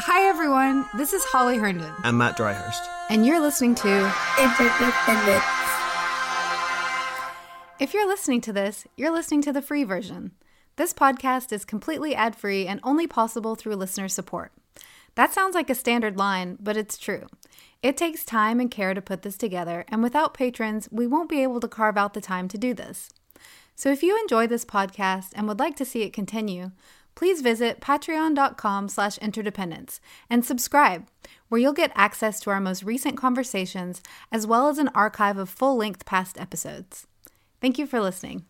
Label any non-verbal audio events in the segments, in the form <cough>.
Hi, everyone. This is Holly Herndon. I'm Matt Dryhurst. And you're listening to Interdependence. If you're listening to this, you're listening to the free version. This podcast is completely ad free and only possible through listener support. That sounds like a standard line, but it's true. It takes time and care to put this together, and without patrons, we won't be able to carve out the time to do this. So if you enjoy this podcast and would like to see it continue, please visit patreon.com slash interdependence and subscribe, where you'll get access to our most recent conversations as well as an archive of full-length past episodes. Thank you for listening.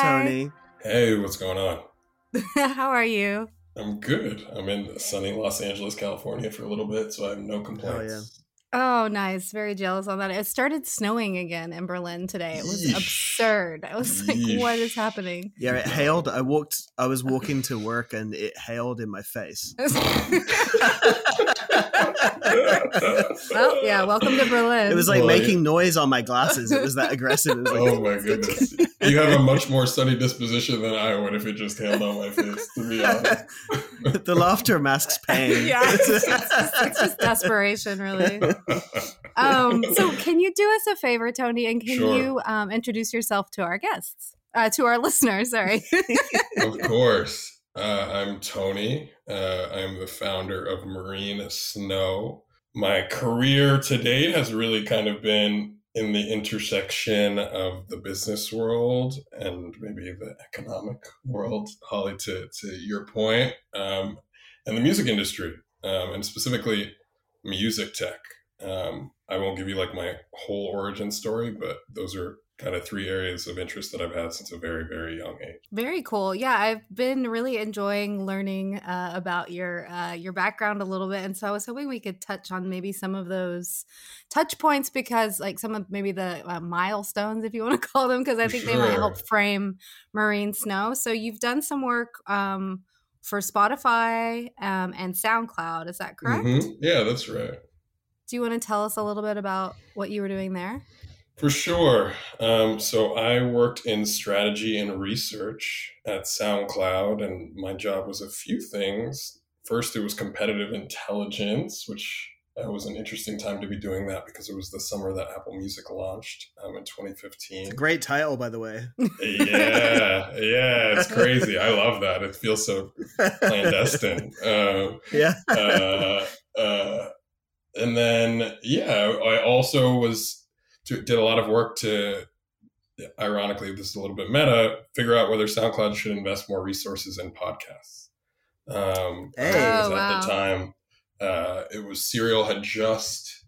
Tony. Hey, what's going on? <laughs> How are you? I'm good. I'm in sunny Los Angeles, California for a little bit, so I have no complaints. Oh, nice. Very jealous on that. It started snowing again in Berlin today. It was Yeesh. absurd. I was like, what is happening? Yeah, it hailed. I walked. I was walking to work, and it hailed in my face. <laughs> <laughs> well, yeah, welcome to Berlin. It was like Well, making noise on my glasses. It was that aggressive. It was like, oh my goodness. You have a much more sunny disposition than I would if it just hailed on my face, to be honest. <laughs> the laughter masks pain. <laughs> yeah, it's just, it's just desperation, really. Um, so, can you do us a favor, Tony, and can Sure. you um, introduce yourself to our guests, uh, to our listeners? Sorry. of course. Uh, I'm Tony. Uh, I'm the founder of Marine Snow. My career to date has really kind of been in the intersection of the business world and maybe the economic world, Holly, to, to your point, um, and the music industry, um, and specifically music tech. Um, I won't give you like my whole origin story, but those are kind of three areas of interest that I've had since a very, very young age. Very cool. Yeah, I've been really enjoying learning uh, about your uh, your background a little bit, and so I was hoping we could touch on maybe some of those touch points because, like, some of maybe the uh, milestones, if you want to <laughs> call them, because I think they might help frame Marine Snow. So you've done some work um, for Spotify um, and SoundCloud. Is that correct? Mhm. Yeah, that's right. Do you want to tell us a little bit about what you were doing there? For sure. Um, so I worked in strategy and research at SoundCloud, and my job was a few things. First, it was competitive intelligence, which uh, was an interesting time to be doing that because it was the summer that Apple Music launched um, in 2015. It's a great title, by the way. yeah, <laughs> yeah, it's crazy. I love that. It feels so clandestine. <laughs> Um, Yeah. uh, uh, and then yeah, I also was to, did a lot of work to, ironically, this is a little bit meta, figure out whether SoundCloud should invest more resources in podcasts. Um, Hey. because Oh, at wow. the time, uh, it was Serial had just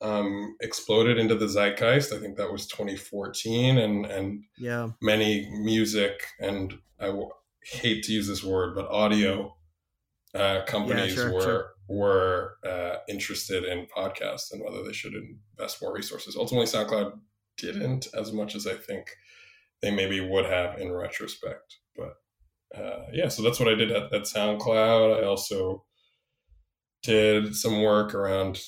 um, exploded into the zeitgeist. I think that was 2014, and and Yeah. many music and I w- hate to use this word, but audio uh, companies sure, were sure. Were uh, interested in podcasts and whether they should invest more resources. Ultimately, SoundCloud didn't as much as I think they maybe would have in retrospect. But uh, yeah, so that's what I did at, at SoundCloud. I also did some work around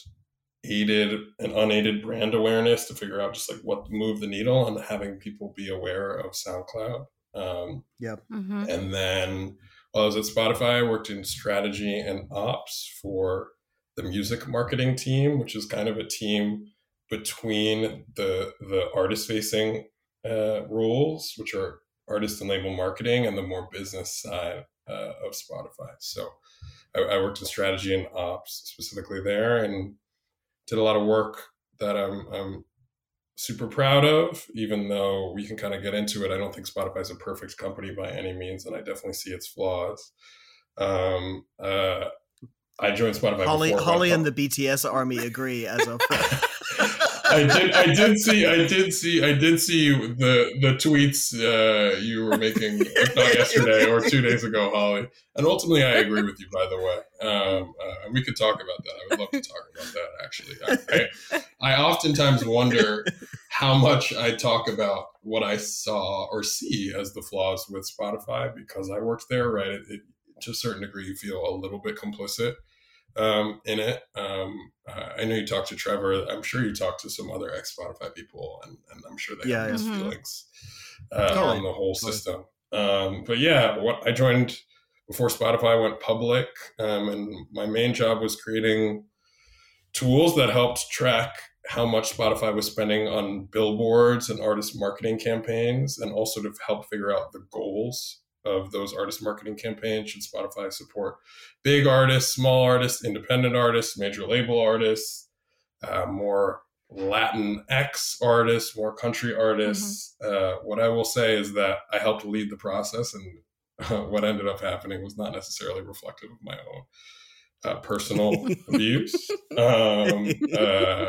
aided and unaided brand awareness to figure out just like what moved the needle and having people be aware of SoundCloud. Um, Mm-hmm. and then while I was at Spotify, I worked in strategy and ops for the music marketing team, which is kind of a team between the the artist facing uh, roles, which are artist and label marketing, and the more business side uh, of Spotify. So I, I worked in strategy and ops specifically there, and did a lot of work that I'm, I'm super proud of, even though we can kind of get into it. I don't think Spotify is a perfect company by any means, and I definitely see its flaws. Um, uh, I joined Spotify. Holly, before Holly and the BTS army agree as of. <laughs> I did. I did see. I did see. I did see the the tweets uh, you were making, if not <laughs> yesterday or two days ago, Holly. And ultimately, I agree with you. By the way, um, uh, we could talk about that. I would love to talk about that. Actually, I, I, I oftentimes wonder how much I talk about what I saw or see as the flaws with Spotify because I worked there. Right, it, it, to a certain degree, you feel a little bit complicit um, in it. Um, uh, I know you talked to Trevor. I'm sure you talked to some other ex Spotify people, and, and, I'm sure they yeah, have those mm-hmm. feelings uh, totally. on the whole system. Um, but yeah, what I joined before Spotify went public, um, and my main job was creating tools that helped track how much Spotify was spending on billboards and artist marketing campaigns, and also to help figure out the goals of those artist marketing campaigns? Should Spotify support big artists, small artists, independent artists, major label artists, uh, more Latin X artists, more country artists? Mm-hmm. Uh, what I will say is that I helped lead the process, and uh, what ended up happening was not necessarily reflective of my own uh, personal <laughs> views. Um, uh,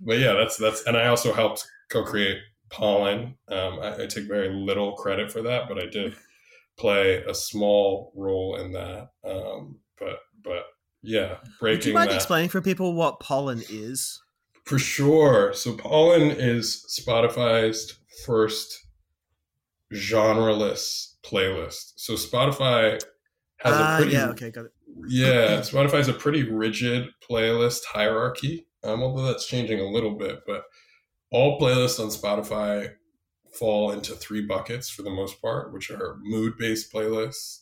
but yeah, that's that's, and I also helped co-create Pollen. Um, I, I, take very little credit for that, but I did play a small role in that. Um, but but yeah, breaking. Would you mind that. explaining for people what pollen is? For sure. So pollen is Spotify's first genreless playlist. So Spotify has uh, a ah, pretty yeah okay got it. Yeah, <clears throat> Spotify's a pretty rigid playlist hierarchy. Um, although that's changing a little bit, but all playlists on Spotify fall into three buckets for the most part, which are mood based playlists,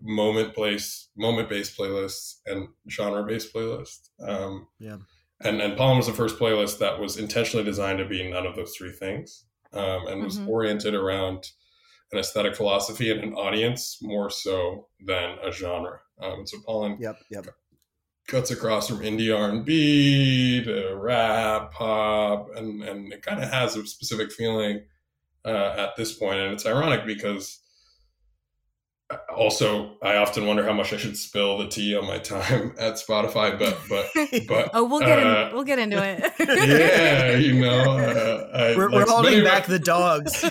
moment based moment based playlists, and genre based playlists. Um, yeah. And and Pollen was the first playlist that was intentionally designed to be none of those three things, um, and was mm-hmm. oriented around an aesthetic philosophy and an audience more so than a genre. Um, so Pollen yep, yep. cuts across from indie R and B to rap, pop, and and it kind of has a specific feeling uh, at this point, and it's ironic because uh, also I often wonder how much I should spill the tea on my time <laughs> at Spotify, but but but <laughs> oh, we'll get uh, in, we'll get into it. <laughs> yeah, you know, uh, I, we're, like, we're holding back the dogs.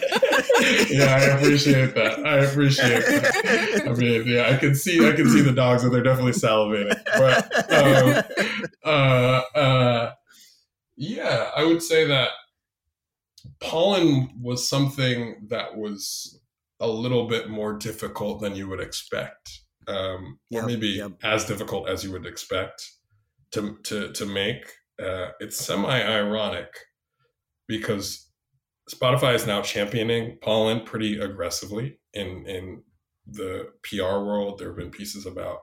yeah, I appreciate that. I appreciate that. I mean, yeah, I can see I can see the dogs, and they're definitely salivating. But um, uh, uh, yeah, I would say that pollen was something that was a little bit more difficult than you would expect, um, yep, or maybe yep. as difficult as you would expect to to to make. Uh, it's semi ironic because Spotify is now championing pollen pretty aggressively in in the PR world. There have been pieces about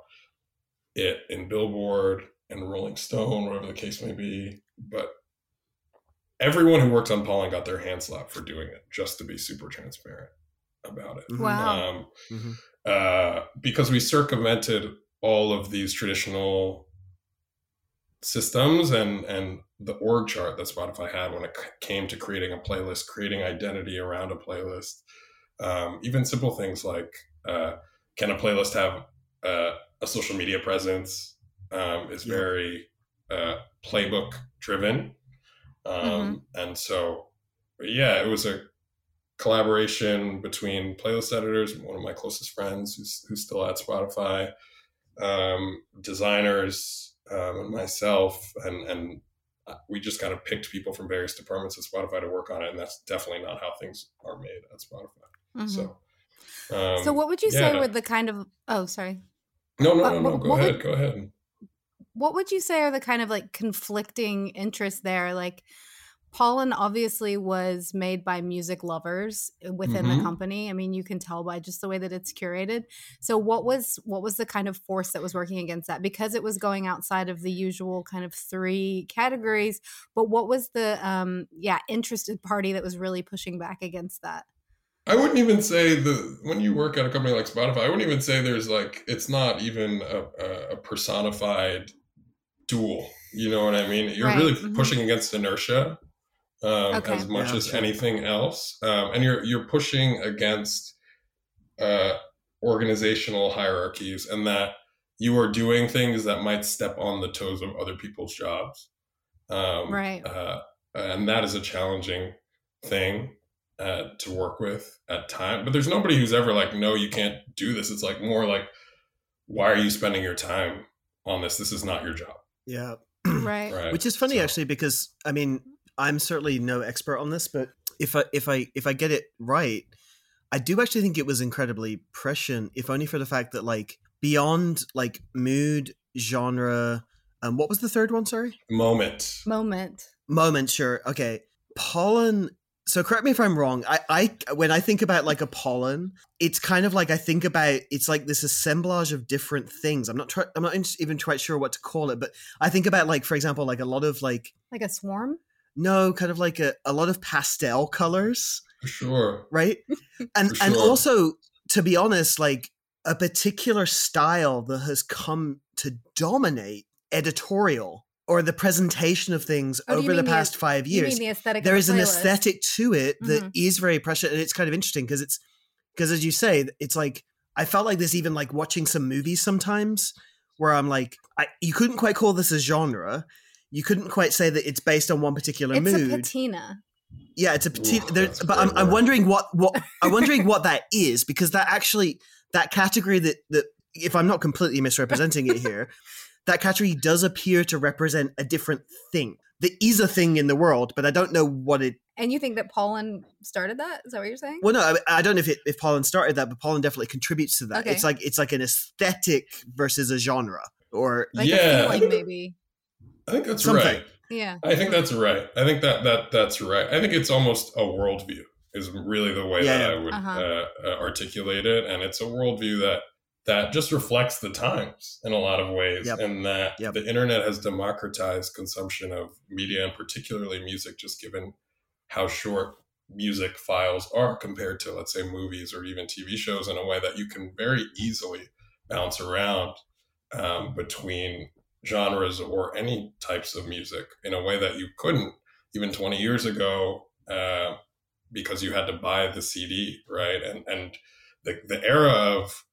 it in Billboard and Rolling Stone, whatever the case may be. But everyone who worked on pollen got their hand slapped for doing it just to be super transparent about it mm-hmm. wow um, mm-hmm. uh, because we circumvented all of these traditional systems and and the org chart that spotify had when it came to creating a playlist creating identity around a playlist um, even simple things like uh, can a playlist have uh, a social media presence um, is yeah. very uh, playbook driven um, mm-hmm. And so, yeah, it was a collaboration between playlist editors, one of my closest friends who's, who's still at Spotify, um, designers, um, and myself. And, and we just kind of picked people from various departments at Spotify to work on it. And that's definitely not how things are made at Spotify. Mm-hmm. So, um, so what would you yeah. say were the kind of, oh, sorry. No, no, no, no. Go ahead. Would, go ahead what would you say are the kind of like conflicting interests there? Like Pollen obviously was made by music lovers uh, within mm-hmm. the company. I mean, you can tell by just the way that it's curated. So what was what was the kind of force that was working against that? Because it was going outside of the usual kind of three categories, but what was the um yeah, interested party that was really pushing back against that? I wouldn't even say the when you work at a company like Spotify, I wouldn't even say there's like it's not even a, a personified duel. You know what I mean? You're right. really mm-hmm. pushing against inertia um, okay. as much yeah, as sure. anything else, um, and you're you're pushing against uh, organizational hierarchies, and that you are doing things that might step on the toes of other people's jobs. Um, right. Uh, and that is a challenging thing uh, to work with at time. But there's nobody who's ever like, no, you can't do this. It's like more like, why are you spending your time on this? This is not your job. Yeah. right. Right. Which is funny So- actually because I mean I'm certainly no expert on this, but if I if I if I get it right, I do actually think it was incredibly prescient, if only for the fact that like beyond like mood, genre, um, what was the third one? Sorry, moment. Moment. moment. Sure, okay. Pollen. So correct me if I'm wrong. I, I when I think about like a pollen, it's kind of like I think about it's like this assemblage of different things. I'm not try, I'm not even quite sure what to call it, but I think about like for example like a lot of like Like a swarm? no, kind of like a, a lot of pastel colors, For sure. right? <laughs> And For and also, to be honest, like a particular style that has come to dominate editorial or the presentation of things Oh, over the mean the past aes- five You years. mean the aesthetic? There of is the an aesthetic to it that Mhm. is very prescient, and it's kind of interesting because it's because as you say, it's like I felt like this even like watching some movies sometimes where I'm like, I, you couldn't quite call this a genre. You couldn't quite say that it's based on one particular It's mood. a patina. Yeah, it's a petite. Ooh, there, but I'm, I'm wondering what what I'm wondering <laughs> what that is because that actually that category that that if I'm not completely misrepresenting it here, <laughs> that category does appear to represent a different thing. There is a thing in the world, but I don't know what it. And you think that Pollen started that? Is that what you're saying? Well, no, I, I don't know if it, if Pollen started that, but Pollen definitely contributes to that. Okay. It's like it's like an aesthetic versus a genre, or Like Yeah. a feeling, maybe. I think that's Something. right. Yeah. I think that's right. I think that that that's right. I think it's almost a worldview is really the way Yeah, that yeah. I would Uh-huh. uh, uh, articulate it, and it's a worldview that that just reflects the times in a lot of ways, Yep. and that Yep. the internet has democratized consumption of media and particularly music, just given how short music files are compared to let's say movies or even TV shows in a way that you can very easily bounce around um, between genres or any types of music in a way that you couldn't even 20 years ago uh, because you had to buy the CD, right? And and the the era of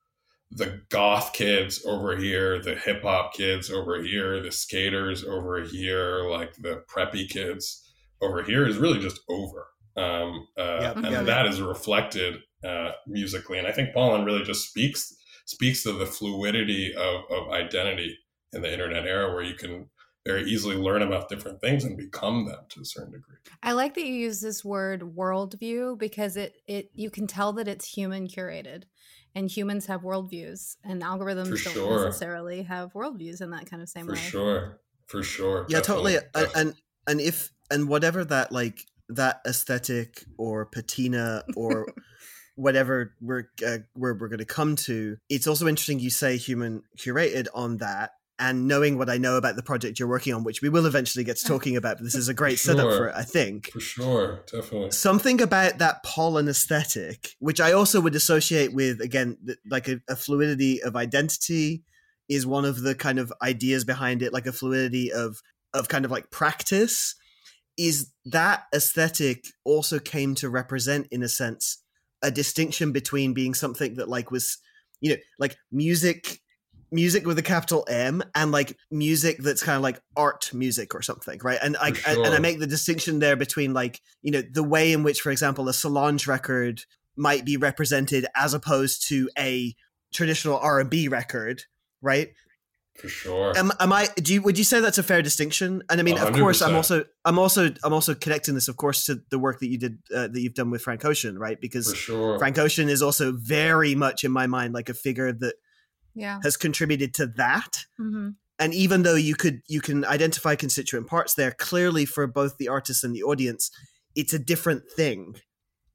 the goth kids over here, the hip hop kids over here, the skaters over here, like the preppy kids over here is really just over. Um, uh, Yep, and yep. that is reflected uh, musically. And I think Pollen really just speaks speaks to the fluidity of, of identity in the internet era where you can very easily learn about different things and become them to a certain degree. I like that you use this word worldview because it it you can tell that it's human curated. And humans have worldviews, and algorithms For don't sure. necessarily have worldviews in that kind of same For way. For sure. For sure. yeah, totally. Definitely, And, and and if and whatever that like that aesthetic or patina or <laughs> whatever we're uh, we're, we're going to come to, it's also interesting you say human curated on that. And knowing what I know about the project you're working on, which we will eventually get to <laughs> talking about, but this is a great setup for it, I think. For sure. Definitely. Something about that pollen aesthetic, which I also would associate with, again, th- like a, a fluidity of identity, is one of the kind of ideas behind it, like a fluidity of of kind of like practice. Is that aesthetic also came to represent, in a sense, a distinction between being something that like was, you know, like music music with a capital M and like music that's kind of like art music or something, right? And I For and, I make the distinction there between like you know the way in which, for example, a Solange record might be represented as opposed to a traditional R and B record, right? For sure. Am, am I? Do you would you say that's a fair distinction? And I mean, of course, I'm also I'm also I'm also connecting this, of course, to the work that you did uh, that you've done with Frank Ocean, right? Because sure. Frank Ocean is also very much in my mind like a figure that Yeah. has contributed to that hmm and even though you could you can identify constituent parts there clearly for both the artist and the audience it's a different thing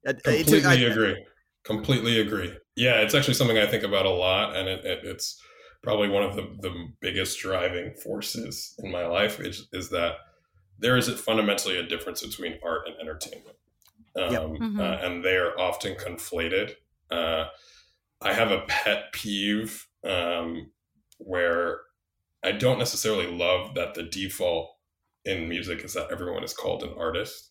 Uh, it's- Completely I- agree. Completely agree. Yeah, it's actually something I think about a lot, and it, it, it's probably one of the, the biggest driving forces in my life is, is that there is fundamentally a difference between art and entertainment. Um, Yep. Mhm. uh, and they are often conflated. Uh, I have a pet peeve um, where I don't necessarily love that the default in music is that everyone is called an artist.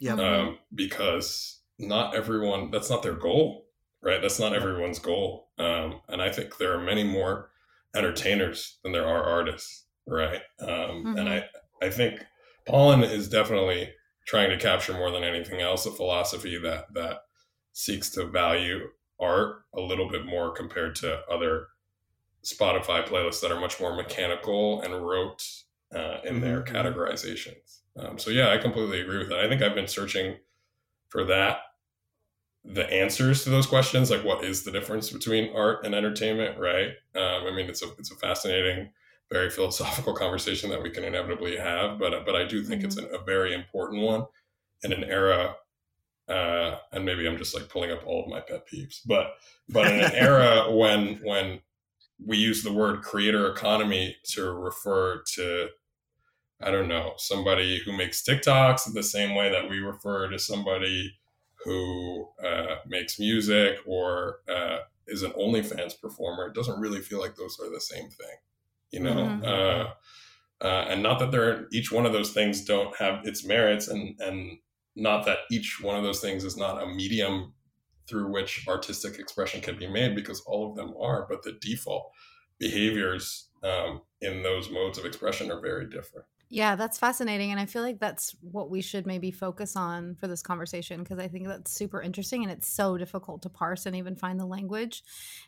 Yeah. Um, because not everyone that's not their goal right? That's not everyone's goal. Um, and i think there are many more entertainers than there are artists right? Um, and i i think Pollen is definitely trying to capture more than anything else a philosophy that that seeks to value art a little bit more compared to other Spotify playlists that are much more mechanical and rote uh, in mm-hmm. their categorizations. Um, so yeah, I completely agree with that. I think I've been searching for that, the answers to those questions, like what is the difference between art and entertainment, right? Um, I mean, it's a it's a fascinating, very philosophical <laughs> conversation that we can inevitably have, but but I do think mm-hmm. it's a very important one in an era uh, and maybe I'm just like pulling up all of my pet peeves, but but in an era <laughs> when when we use the word creator economy to refer to I don't know somebody who makes TikToks the same way that we refer to somebody who uh, makes music or uh, is an OnlyFans performer. It doesn't really feel like those are the same thing, you know. Mm-hmm. Uh, uh and not that they're each one of those things don't have its merits, and and not that each one of those things is not a medium through which artistic expression can be made because all of them are but the default behaviors um, in those modes of expression are very different yeah, that's fascinating. And I feel like that's what we should maybe focus on for this conversation because I think that's super interesting and it's so difficult to parse and even find the language.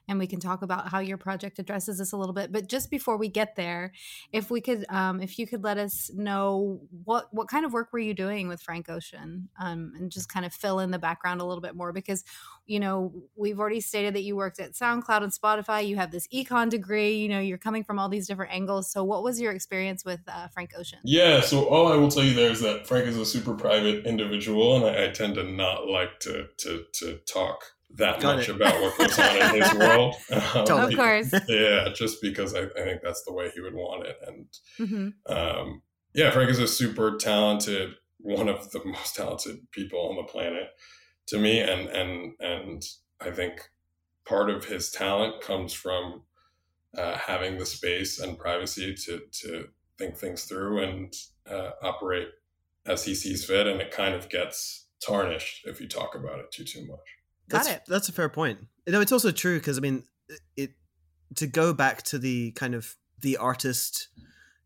And we can talk about how your project addresses this a little bit. But just before we get there, if we could, um, if you could let us know what, what kind of work were you doing with Frank Ocean um, and just kind of fill in the background a little bit more because, you know, we've already stated that you worked at SoundCloud and Spotify. You have this econ degree, you know, you're coming from all these different angles. So what was your experience with uh, Frank Ocean? Yeah, so all I will tell you there is that Frank is a super private individual, and I, I tend to not like to to to talk that Got much it. about what goes on in his world. <laughs> Um, of course. Yeah, just because I, I, think that's the way he would want it. And mm-hmm. um, yeah, Frank is a super talented, one of the most talented people on the planet to me. And and and I think part of his talent comes from uh, having the space and privacy to to think things through and uh, operate as he sees fit, and it kind of gets tarnished if you talk about it too too much. Got that's, it. That's a fair point. No, it's also true because I mean, it to go back to the kind of the artist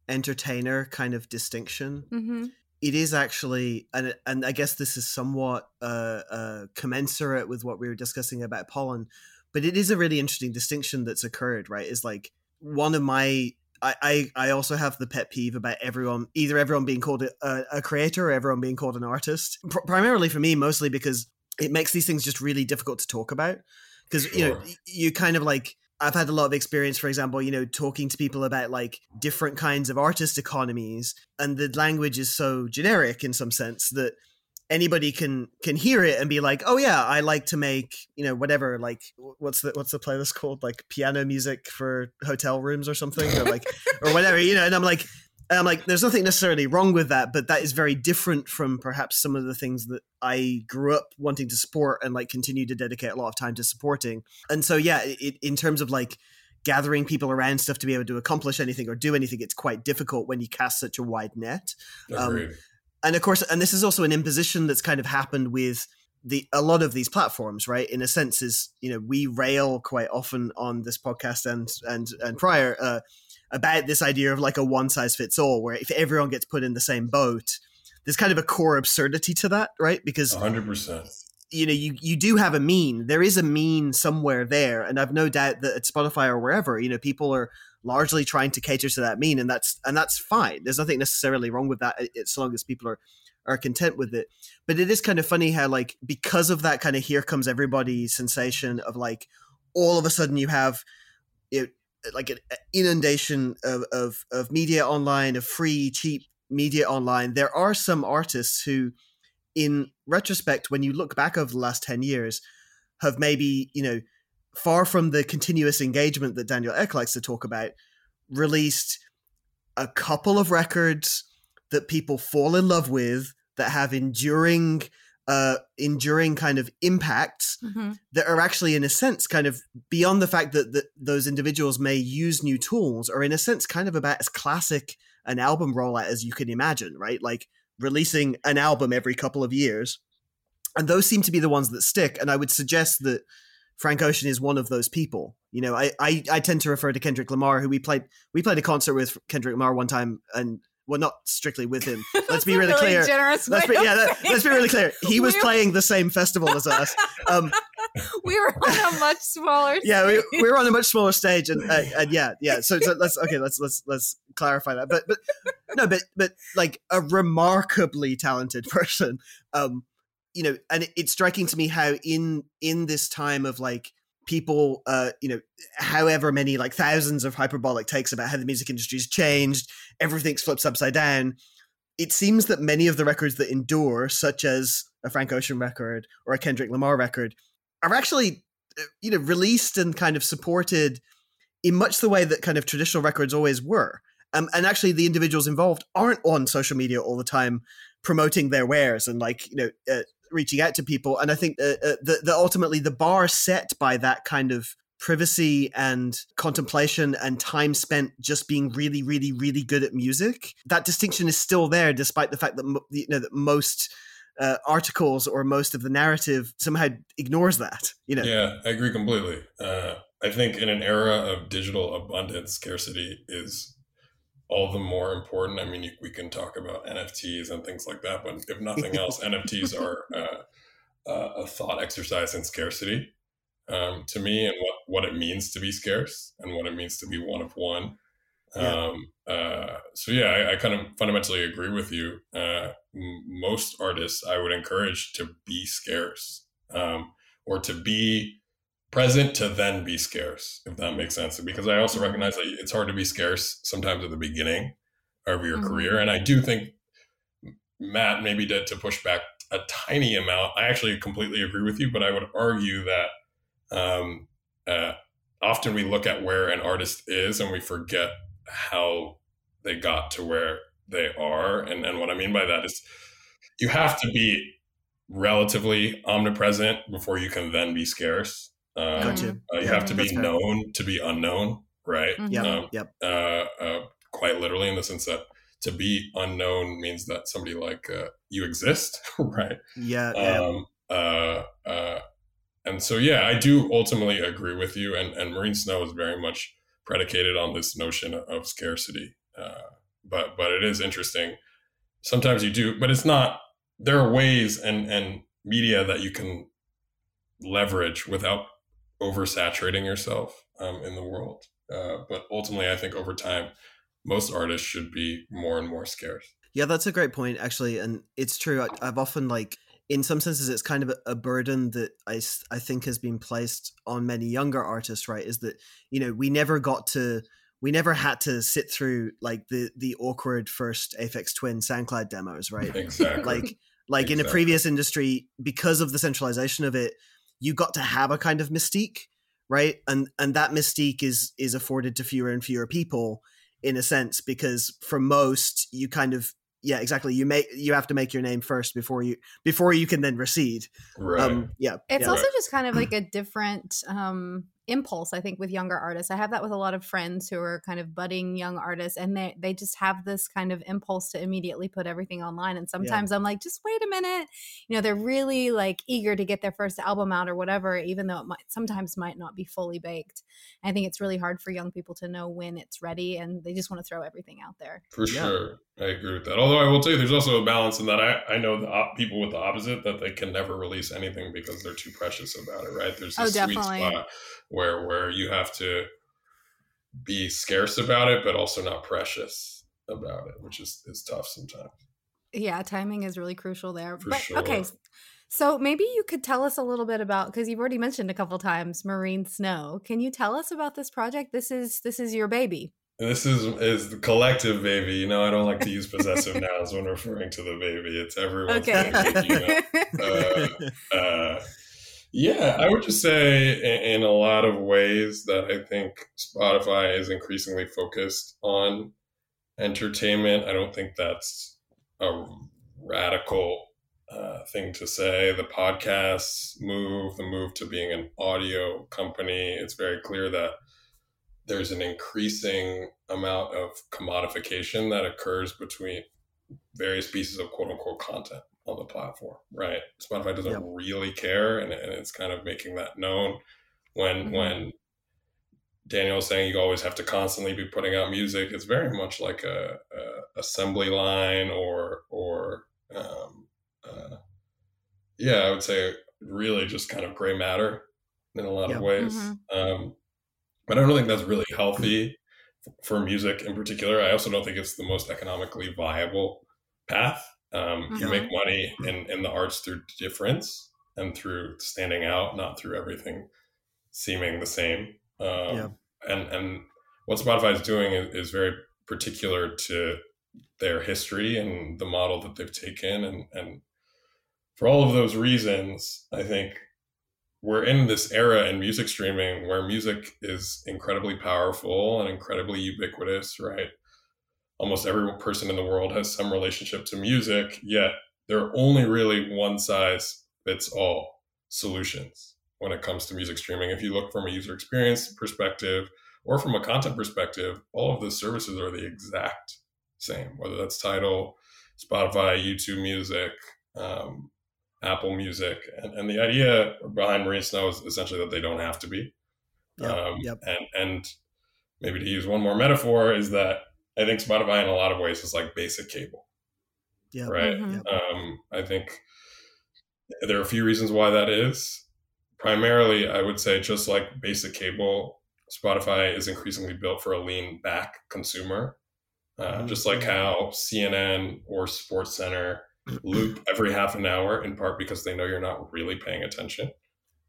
entertainer kind of distinction. Mm-hmm. It is actually, and and I guess this is somewhat uh, uh, commensurate with what we were discussing about pollen, but it is a really interesting distinction that's occurred. Right, is like one of my I, I, also have the pet peeve about everyone, either everyone being called a, a creator or everyone being called an artist. Pr- primarily for me, mostly because it makes these things just really difficult to talk about. Because, sure. you know, you kind of like, I've had a lot of experience, for example, you know, talking to people about like different kinds of artist economies, and the language is so generic in some sense that anybody can can hear it and be like, oh yeah, I like to make you know whatever like what's the what's the playlist called like piano music for hotel rooms or something or like or whatever you know. And I'm like, and I'm like, there's nothing necessarily wrong with that, but that is very different from perhaps some of the things that I grew up wanting to support and like continue to dedicate a lot of time to supporting. And so yeah, it, in terms of like gathering people around stuff to be able to accomplish anything or do anything, it's quite difficult when you cast such a wide net. Um, and of course, and this is also an imposition that's kind of happened with the a lot of these platforms, right? In a sense, is you know we rail quite often on this podcast and and and prior uh, about this idea of like a one size fits all, where if everyone gets put in the same boat, there's kind of a core absurdity to that, right? Because 100 percent. you know you you do have a mean. There is a mean somewhere there and i've no doubt that at spotify or wherever you know people are largely trying to cater to that mean and that's and that's fine. There's nothing necessarily wrong with that as long as people are are content with it. But it is kind of funny how like because of that kind of here comes everybody sensation of like all of a sudden you have it like an inundation of, of of media online of free cheap media online. There are some artists who in retrospect when you look back over the last 10 years have maybe you know far from the continuous engagement that Daniel Ek likes to talk about, released a couple of records that people fall in love with that have enduring uh enduring kind of impacts mm-hmm. that are actually in a sense kind of beyond the fact that, that those individuals may use new tools or in a sense kind of about as classic an album rollout as you can imagine right like releasing an album every couple of years and those seem to be the ones that stick and i would suggest that Frank Ocean is one of those people. You know, I, I, I tend to refer to Kendrick Lamar, who we played we played a concert with Kendrick Lamar one time, and well, not strictly with him. <laughs> Let's be a really, clear. Generous Let's be, yeah, that, let's be really clear. He was <laughs> We- playing the same festival as us. Um, <laughs> we were on a much smaller. yeah, we, stage. we were on a much smaller stage, and, uh, and yeah, yeah. So, so let's okay, let's let's let's clarify that. But but no, but but like a remarkably talented person. Um, you know, and it, it's striking to me how in in this time of like people, uh, you know, however many like thousands of hyperbolic takes about how the music industry's changed, everything's flipped upside down. It seems that many of the records that endure, such as a Frank Ocean record or a Kendrick Lamar record, are actually uh, you know released and kind of supported in much the way that kind of traditional records always were um, and actually the individuals involved aren't on social media all the time promoting their wares and like you know uh, reaching out to people and i think uh, uh, that that ultimately the bar set by that kind of privacy and contemplation and time spent just being really really really good at music that distinction is still there despite the fact that you know that most uh, articles or most of the narrative somehow ignores that you know Yeah, I agree completely. Uh, I think in an era of digital abundance, scarcity is all the more important. I mean, we can talk about NFTs and things like that, but if nothing <laughs> else, NFTs are uh, uh, a thought exercise in scarcity um, to me and what, what it means to be scarce and what it means to be one of one. Yeah. Um, uh, so yeah, I, I kind of fundamentally agree with you. Uh, m- most artists I would encourage to be scarce um, or to be present to then be scarce, if that makes sense. Because I also recognize that it's hard to be scarce sometimes at the beginning of your Mhm. career, and I do think Matt maybe to, to push back a tiny amount. I actually completely agree with you, but I would argue that um, uh, often we look at where an artist is and we forget how they got to where they are. And, and what I mean by that is you have to be relatively omnipresent before you can then be scarce. Um, Gotcha. uh, you Yeah, have to be that's fair. known to be unknown, right? Mhm. Yep. Um, yep. uh, uh, quite literally in the sense that to be unknown means that somebody like uh, you exist, <laughs> right? Yeah. yeah. Um, uh, uh, and so, yeah, I do ultimately agree with you. And, and Marine Snow is very much predicated on this notion of scarcity. Uh, but but it is interesting. Sometimes you do, but it's not. There are ways and and media that you can leverage without oversaturating yourself um, in the world. Uh, but ultimately, I think over time, most artists should be more and more scarce. Yeah, that's a great point, actually, and it's true. I, I've often like, in some senses, it's kind of a, burden that I, I think has been placed on many younger artists. Right, is that you know we never got to, we never had to sit through like the the awkward first Aphex Twin SoundCloud demos, right? Exactly. like like in a previous industry because of the centralization of it you got to have a kind of mystique right and and that mystique is is afforded to fewer and fewer people in a sense because for most you kind of yeah exactly you make you have to make your name first before you before you can then recede right. um yeah It's yeah. also just kind of like a different um, impulse, I think, with younger artists. I have that with a lot of friends who are kind of budding young artists, and they they just have this kind of impulse to immediately put everything online. And sometimes I'm like, just wait a minute. You know, they're really like eager to get their first album out or whatever, even though it might sometimes might not be fully baked. I think it's really hard for young people to know when it's ready, and they just want to throw everything out there. For Yeah. sure. I agree with that. Although I will tell you, there's also a balance in that I, I know the op- people with the opposite that they can never release anything because they're too precious about it, right? There's Oh, sweet definitely. spot where where you have to be scarce about it, but also not precious about it, which is, is tough sometimes. Yeah, timing is really crucial there. For but okay, sure. s- so maybe you could tell us a little bit about because you've already mentioned a couple times Marine Snow. Can you tell us about this project? This is this is your baby. This is is the collective baby. You know, I don't like to use possessive nouns when referring to the baby. It's everyone's Okay. baby, you know? <laughs> uh, uh, yeah, I would just say in, a lot of ways that I think Spotify is increasingly focused on entertainment. I don't think that's a radical uh, thing to say. The podcasts move, the move to being an audio company. It's very clear that there's an increasing amount of commodification that occurs between various pieces of quote unquote content on the platform, right? Spotify doesn't Yep. really care, and, and it's kind of making that known when Mhm. when Daniel was saying you always have to constantly be putting out music. It's very much like a, a assembly line or or um, uh, yeah, I would say really just kind of gray matter in a lot Yeah. of ways. Um, but I don't think that's really healthy for music in particular. I also don't think it's the most economically viable path. Um, You Mhm. make money in, in the arts through difference and through standing out, not through everything seeming the same. Um, Yeah. And and what Spotify is doing is, is very particular to their history and the model that they've taken, and and for all of those reasons, I think we're in this era in music streaming where music is incredibly powerful and incredibly ubiquitous, right? Almost every person in the world has some relationship to music, yet there are only really one size fits all solutions when it comes to music streaming. If you look from a user experience perspective or from a content perspective, all of the services are the exact same, whether that's Tidal, Spotify, YouTube Music, um, Apple Music. And, and the idea behind Marine Snow is essentially that they don't have to be. Yep, um, yep. And, and maybe to use one more metaphor is that I think Spotify in a lot of ways is like basic cable Yeah. right? Mhm. Um, I think there are a few reasons why that is. Primarily, I would say just like basic cable, Spotify is increasingly built for a lean back consumer. Uh, Mhm. Just like how CNN or Sports Center <clears throat> loop every half an hour, in part because they know you're not really paying attention.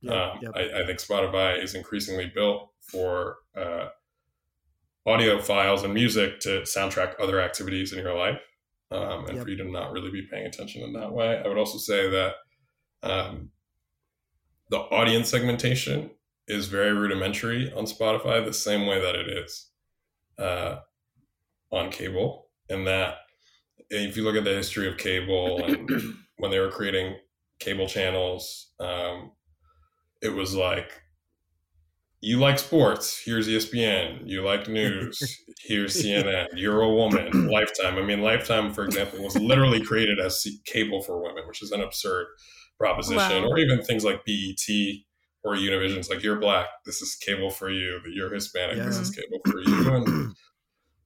Yep, Um, yep. I, I think Spotify is increasingly built for uh, audio files and music to soundtrack other activities in your life, um, and Yep. for you to not really be paying attention in that way. I would also say that um, the audience segmentation is very rudimentary on Spotify, the same way that it is uh, on cable, and that if you look at the history of cable and <clears throat> when they were creating cable channels, um, it was like, you like sports, here's ESPN. You like news, <laughs> here's CNN. You're a woman, <clears throat> Lifetime. I mean, Lifetime, for example, was literally created as cable for women, which is an absurd proposition. Wow. Or even things like BET or Univision's like, you're black, this is cable for you. You're Hispanic, this is cable for you. And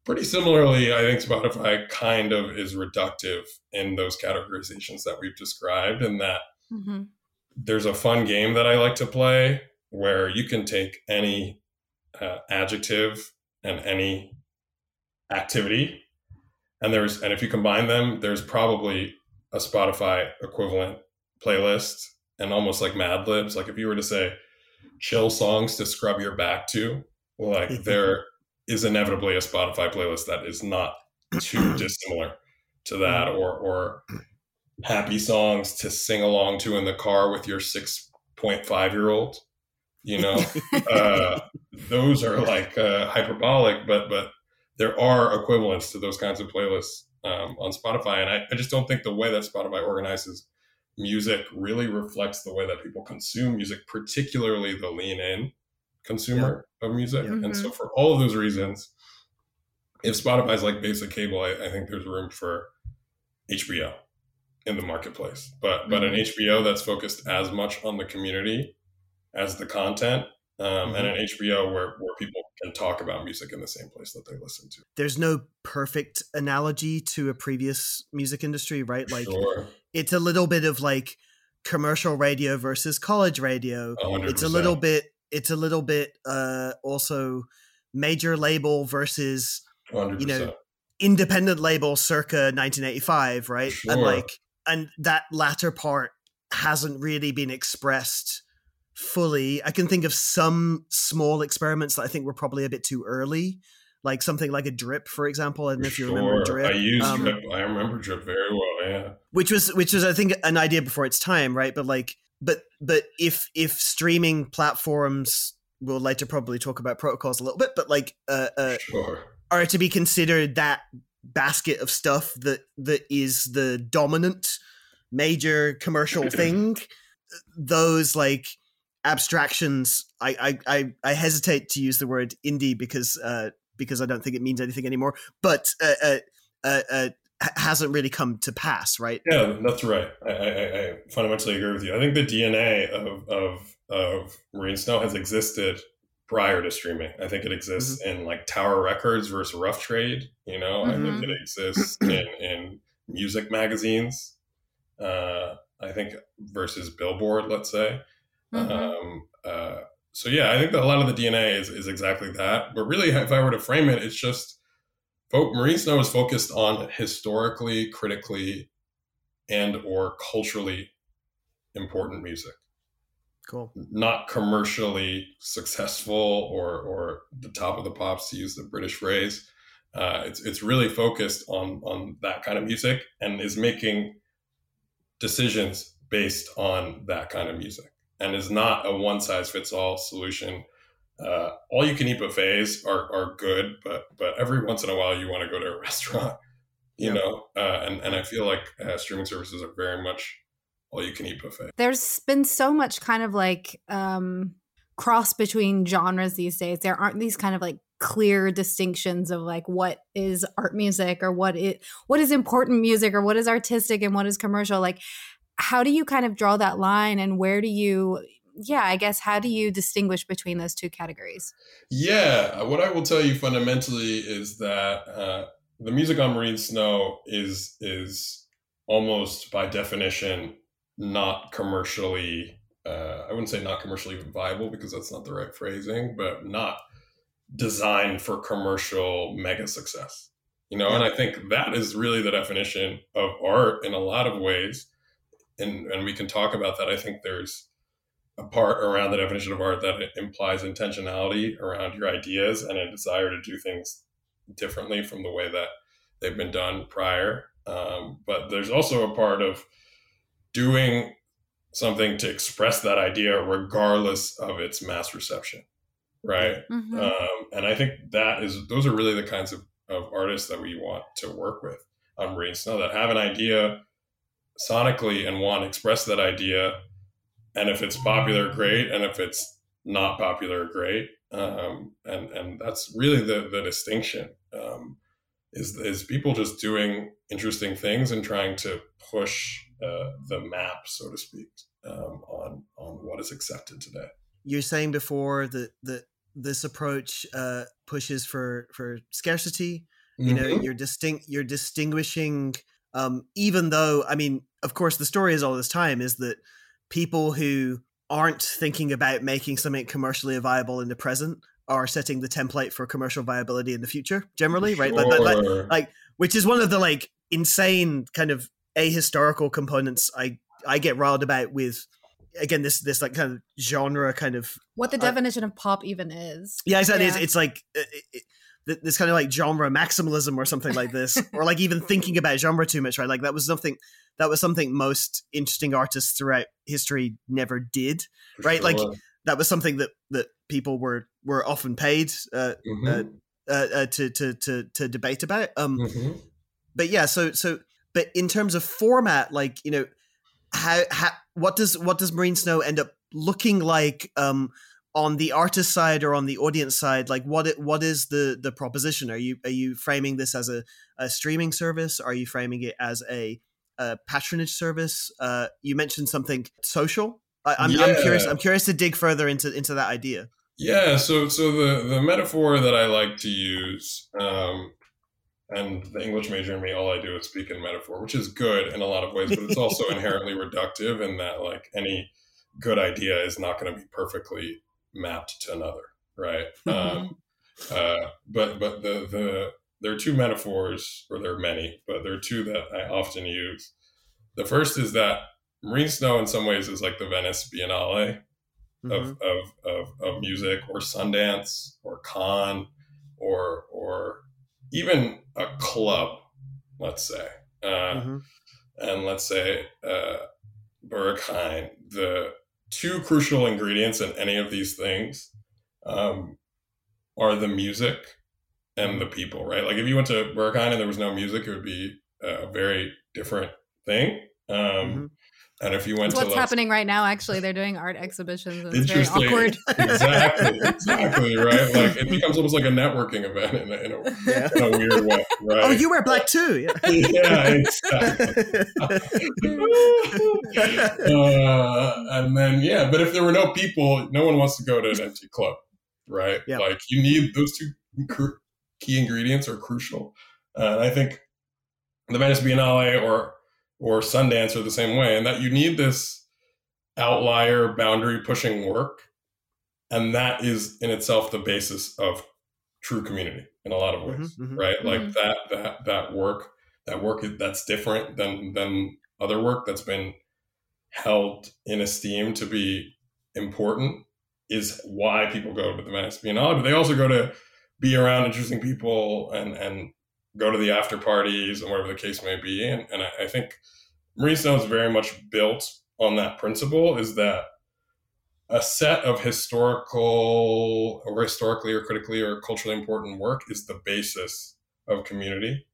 pretty similarly, I think Spotify kind of is reductive in those categorizations that we've described, and that Mhm. there's a fun game that I like to play where you can take any uh, adjective and any activity, and there's and if you combine them, there's probably a Spotify equivalent playlist, and almost like Mad Libs. Like if you were to say chill songs to scrub your back to, like there is inevitably a Spotify playlist that is not too <clears throat> dissimilar to that, or or happy songs to sing along to in the car with your six point five year old. You know, uh, those are like uh, hyperbolic, but but there are equivalents to those kinds of playlists um, on Spotify, and I, I just don't think the way that Spotify organizes music really reflects the way that people consume music, particularly the lean in consumer of music. Yeah. And so, for all of those reasons, if Spotify's like basic cable, I, I think there's room for HBO in the marketplace. But but an HBO that's focused as much on the community as the content, um, and an HBO where where people can talk about music in the same place that they listen to. There's no perfect analogy to a previous music industry, right? Like sure, it's a little bit of like commercial radio versus college radio. hundred It's a little bit it's a little bit uh also major label versus hundred you know, independent label circa 1985, right? And like and that latter part hasn't really been expressed fully. I can think of some small experiments that I think were probably a bit too early, like something like a drip, for example. I don't know if you remember drip. I use Um, drip. I remember drip very well. Yeah. which was which was I think an idea before its time, right? But like, but but if if streaming platforms, we'll later probably talk about protocols a little bit, but like uh, uh, Sure. are to be considered that basket of stuff that that is the dominant major commercial <laughs> thing, those like abstractions, I I I, I hesitate to use the word indie because uh, because I don't think it means anything anymore, but uh, uh, uh, uh, hasn't really come to pass, right? Yeah, that's right. I, I, I- fundamentally agree with you. I think the DNA of, of, of Marine Snow has existed prior to streaming. I think it exists in like Tower Records versus Rough Trade. You know, I think Mhm. it exists in, in music magazines. Uh, I think versus Billboard, let's say. Mhm. Um, uh, so yeah, I think that a lot of the DNA is, is exactly that. But really, if I were to frame it, it's just Marine Snow is focused on historically, critically, and or culturally important music Cool. not commercially successful or or the top of the pops to use the British phrase. Uh, it's it's really focused on on that kind of music and is making decisions based on that kind of music and is not a one size fits all solution. Uh, all you can eat buffets are are good, but but every once in a while you want to go to a <laughs> restaurant, you Yeah. know. Uh, and and I feel like uh, streaming services are very much all you can eat buffet. There's been so much kind of like um cross between genres these days. There aren't these kind of like clear distinctions of like what is art music or what it what is important music or what is artistic and what is commercial. Like how do you kind of draw that line and where do you yeah, I guess how do you distinguish between those two categories? Yeah, what I will tell you fundamentally is that uh, the music on Marine Snow is is almost by definition not commercially. Uh, I wouldn't say not commercially viable because that's not the right phrasing, but not designed for commercial mega success. You know, and I think that is really the definition of art in a lot of ways, and and we can talk about that. I think there's a part around the definition of art that implies intentionality around your ideas and a desire to do things differently from the way that they've been done prior. Um, but there's also a part of doing something to express that idea regardless of its mass reception, right? Mhm. Um, and I think that is those are really the kinds of, of artists that we want to work with on Marine Snow that have an idea sonically and want express that idea. And if it's popular, great. And if it's not popular, great. Um, and and that's really the the distinction um, is is people just doing interesting things and trying to push uh, the map, so to speak, um, on on what is accepted today. You're saying before that that this approach uh, pushes for for scarcity. You know, Mhm. you're distinct. You're distinguishing. Um, even though, I mean, of course, the story is all this time is that people who aren't thinking about making something commercially viable in the present are setting the template for commercial viability in the future. Generally, right? Like, like, like, like which is one of the like insane kind of ahistorical components I I get riled about with again this this like kind of genre kind of What the Uh, definition of pop even is. yeah exactly it's, Yeah. it's like uh, it, it, th- this kind of like genre maximalism or something like this <laughs> or like even thinking about genre too much right like that was something that was something most interesting artists throughout history never did right, like, that was something that that people were were often paid uh, Mhm. uh, uh, to to to to debate about um Mhm. but yeah so so but in terms of format like you know how, how what does what does marine snow end up looking like um on the artist side or on the audience side like what it, what is the the proposition? Are you are you framing this as a, a streaming service? Are you framing it as a, a patronage service? Uh you mentioned something social. I, I'm, I'm curious i'm curious to dig further into into that idea. Yeah, so so the the metaphor that I like to use, um, and the English major in me, all I do is speak in metaphor, which is good in a lot of ways, but it's also <laughs> inherently reductive in that like any good idea is not going to be perfectly mapped to another, right? <laughs> Um, uh, but but the the there are two metaphors, or there are many, but there are two that I often use. The first is that marine snow, in some ways, is like the Venice Biennale Mhm. of, of, of, of music or Sundance or Cannes or or even a club, let's say. Uh, Mhm. And let's say uh, Berghain, the two crucial ingredients in any of these things um, are the music and the people, right? Like if you went to Berghain and there was no music, it would be a very different thing. Um, Mhm. And if you went It's to what's let's happening right now. Actually, they're doing art exhibitions. And it's very Interesting. awkward. <laughs> exactly, exactly, right? Like it becomes almost like a networking event in a, in a, Yeah. in a weird way, right? oh you wear black too yeah <laughs> yeah, exactly. <laughs> uh, and then yeah, but if there were no people, no one wants to go to an empty club, right? Yeah. Like you need those two key ingredients are crucial. Uh, and I think the Venice Biennale or or Sundance are the same way, and that you need this outlier boundary pushing work, and that is in itself the basis of true community in a lot of ways, Mhm, mhm. right? Like Mhm. that that that work that work that's different than than other work that's been held in esteem to be important is why people go to the Venice Biennale, but they also go to be around interesting people and and go to the after parties and whatever the case may be. And, and I, I think Marine is very much built on that principle is that a set of historical or historically or critically or culturally important work is the basis of community.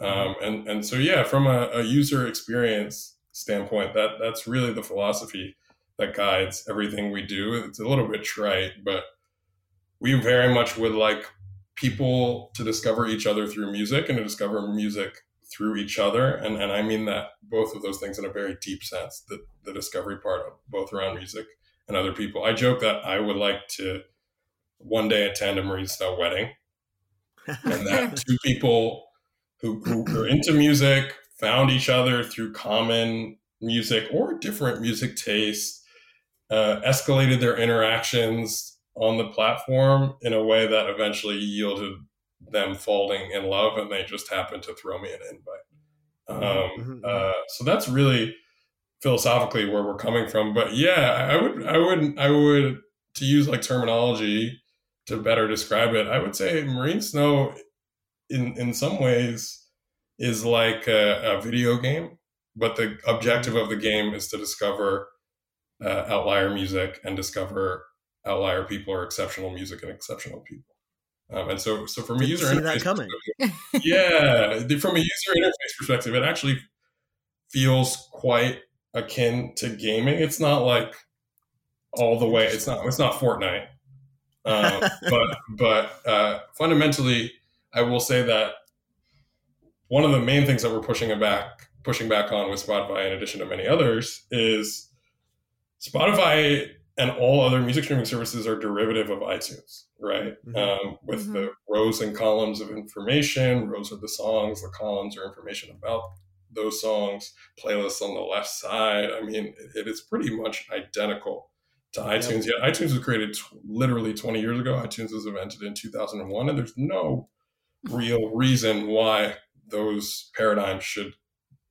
Um, and, and so, yeah, from a, a user experience standpoint, that that's really the philosophy that guides everything we do. It's a little bit trite, but we very much would like people to discover each other through music and to discover music through each other. And, and I mean that both of those things in a very deep sense, the, the discovery part of both around music and other people. I joke that I would like to one day attend a Marine Snow wedding <laughs> and that two people who, who are into music found each other through common music or different music tastes, uh, escalated their interactions on the platform in a way that eventually yielded them falling in love, and they just happened to throw me an invite. Um, Mhm, uh, so that's really philosophically where we're coming from. But yeah, I would, I would, I would, to use like terminology to better describe it, I would say marine snow, in in some ways, is like a, a video game, but the objective of the game is to discover uh, outlier music and discover outlier people are exceptional music and exceptional people. Um, and so, so from a Didn't user see interface, that coming. yeah, from a user interface perspective, it actually feels quite akin to gaming. It's not like all the way. It's not. It's not Fortnite. Um, <laughs> but but uh, fundamentally, I will say that one of the main things that we're pushing back pushing back on with Spotify, in addition to many others, is Spotify and all other music streaming services are derivative of iTunes, right? Mhm. Um, with the rows and columns of information, rows are the songs, the columns are information about those songs, playlists on the left side. I mean, it, it is pretty much identical to iTunes. Yet iTunes was created t- literally 20 years ago. iTunes was invented in 2001, and there's no <laughs> real reason why those paradigms should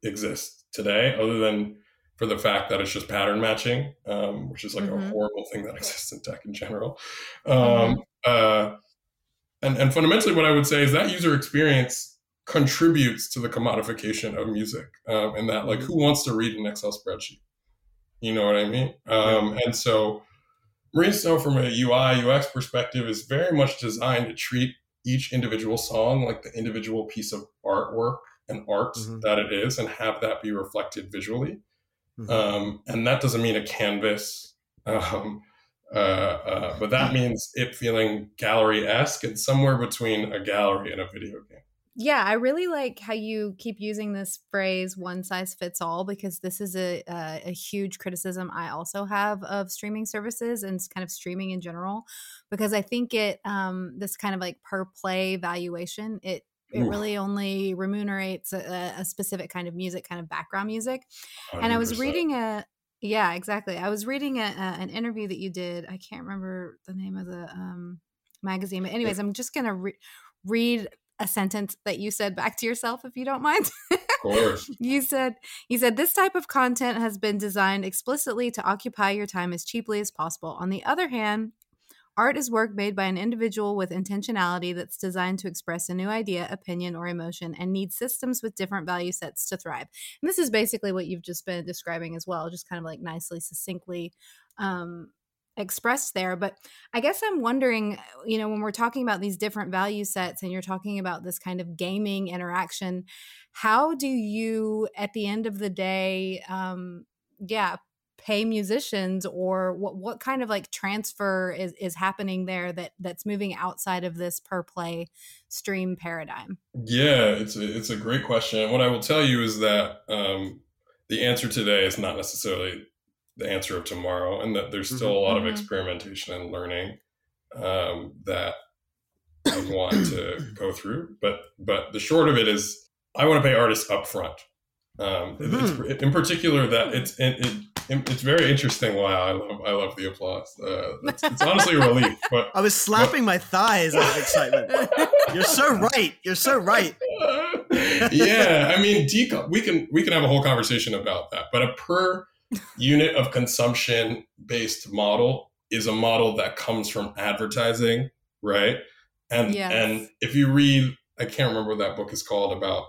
exist today, other than for the fact that it's just pattern matching, um, which is like a Mhm. horrible thing that <laughs> exists in tech in general. Um, uh, and, and fundamentally, what I would say is that user experience contributes to the commodification of music, um, and that like who wants to read an Excel spreadsheet? You know what I mean? Um, and so, Marine Snow, from a UI UX perspective, is very much designed to treat each individual song like the individual piece of artwork and art Mhm. that it is, and have that be reflected visually. Mhm. Um, and that doesn't mean a canvas, <laughs> um, uh, uh, but that means it feeling gallery esque and somewhere between a gallery and a video game. Yeah, I really like how you keep using this phrase "one size fits all" because this is a a, a huge criticism I also have of streaming services and kind of streaming in general, because I think it um, this kind of like per play valuation it it Oof. really only remunerates a, a specific kind of music, kind of background music. And I was reading a yeah, exactly. I was reading a, a, an interview that you did. I can't remember the name of the um, magazine, but anyways, I'm just gonna re- read a sentence that you said back to yourself, if you don't mind. Of course. <laughs> you said you said this type of content has been designed explicitly to occupy your time as cheaply as possible. On the other hand, art is work made by an individual with intentionality that's designed to express a new idea, opinion, or emotion and needs systems with different value sets to thrive. And this is basically what you've just been describing as well, just kind of like nicely, succinctly um, expressed there. But I guess I'm wondering, you know, when we're talking about these different value sets and you're talking about this kind of gaming interaction, how do you, at the end of the day, um, yeah, pay musicians or what what kind of like transfer is is happening there that that's moving outside of this per play stream paradigm Yeah, it's a, it's a great question. And what I will tell you is that um, the answer today is not necessarily the answer of tomorrow, and that there's still a lot of experimentation and learning um, that i want to <clears throat> go through. But but the short of it is, I want to pay artists upfront. Um, Mhm. it's, in particular, that it's it, it, it's very interesting. Why I love I love the applause. Uh, it's, it's <laughs> honestly a relief, but I was slapping my thighs out of excitement. You're so <laughs> right. You're so right. yeah, I mean, deco- we can we can have a whole conversation about that. But a per unit of consumption based model is a model that comes from advertising, right? And Yes. and if you read, I can't remember what that book is called about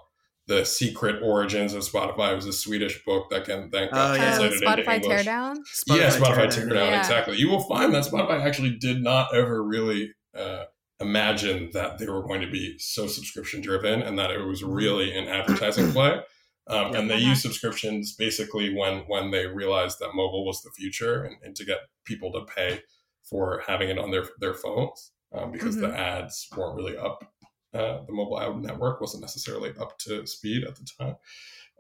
the secret origins of Spotify. It was a Swedish book that can then got Oh, yeah. Oh, translated into Spotify English. teardown. yeah, Spotify Teardown. Teardown, Yeah. exactly. You will find that Spotify actually did not ever really uh, imagine that they were going to be so subscription driven and that it was really an advertising play. Um, Yeah. And they Uh-huh. used subscriptions basically when when they realized that mobile was the future and, and to get people to pay for having it on their their phones um, because the ads weren't really up. The mobile ad network wasn't necessarily up to speed at the time,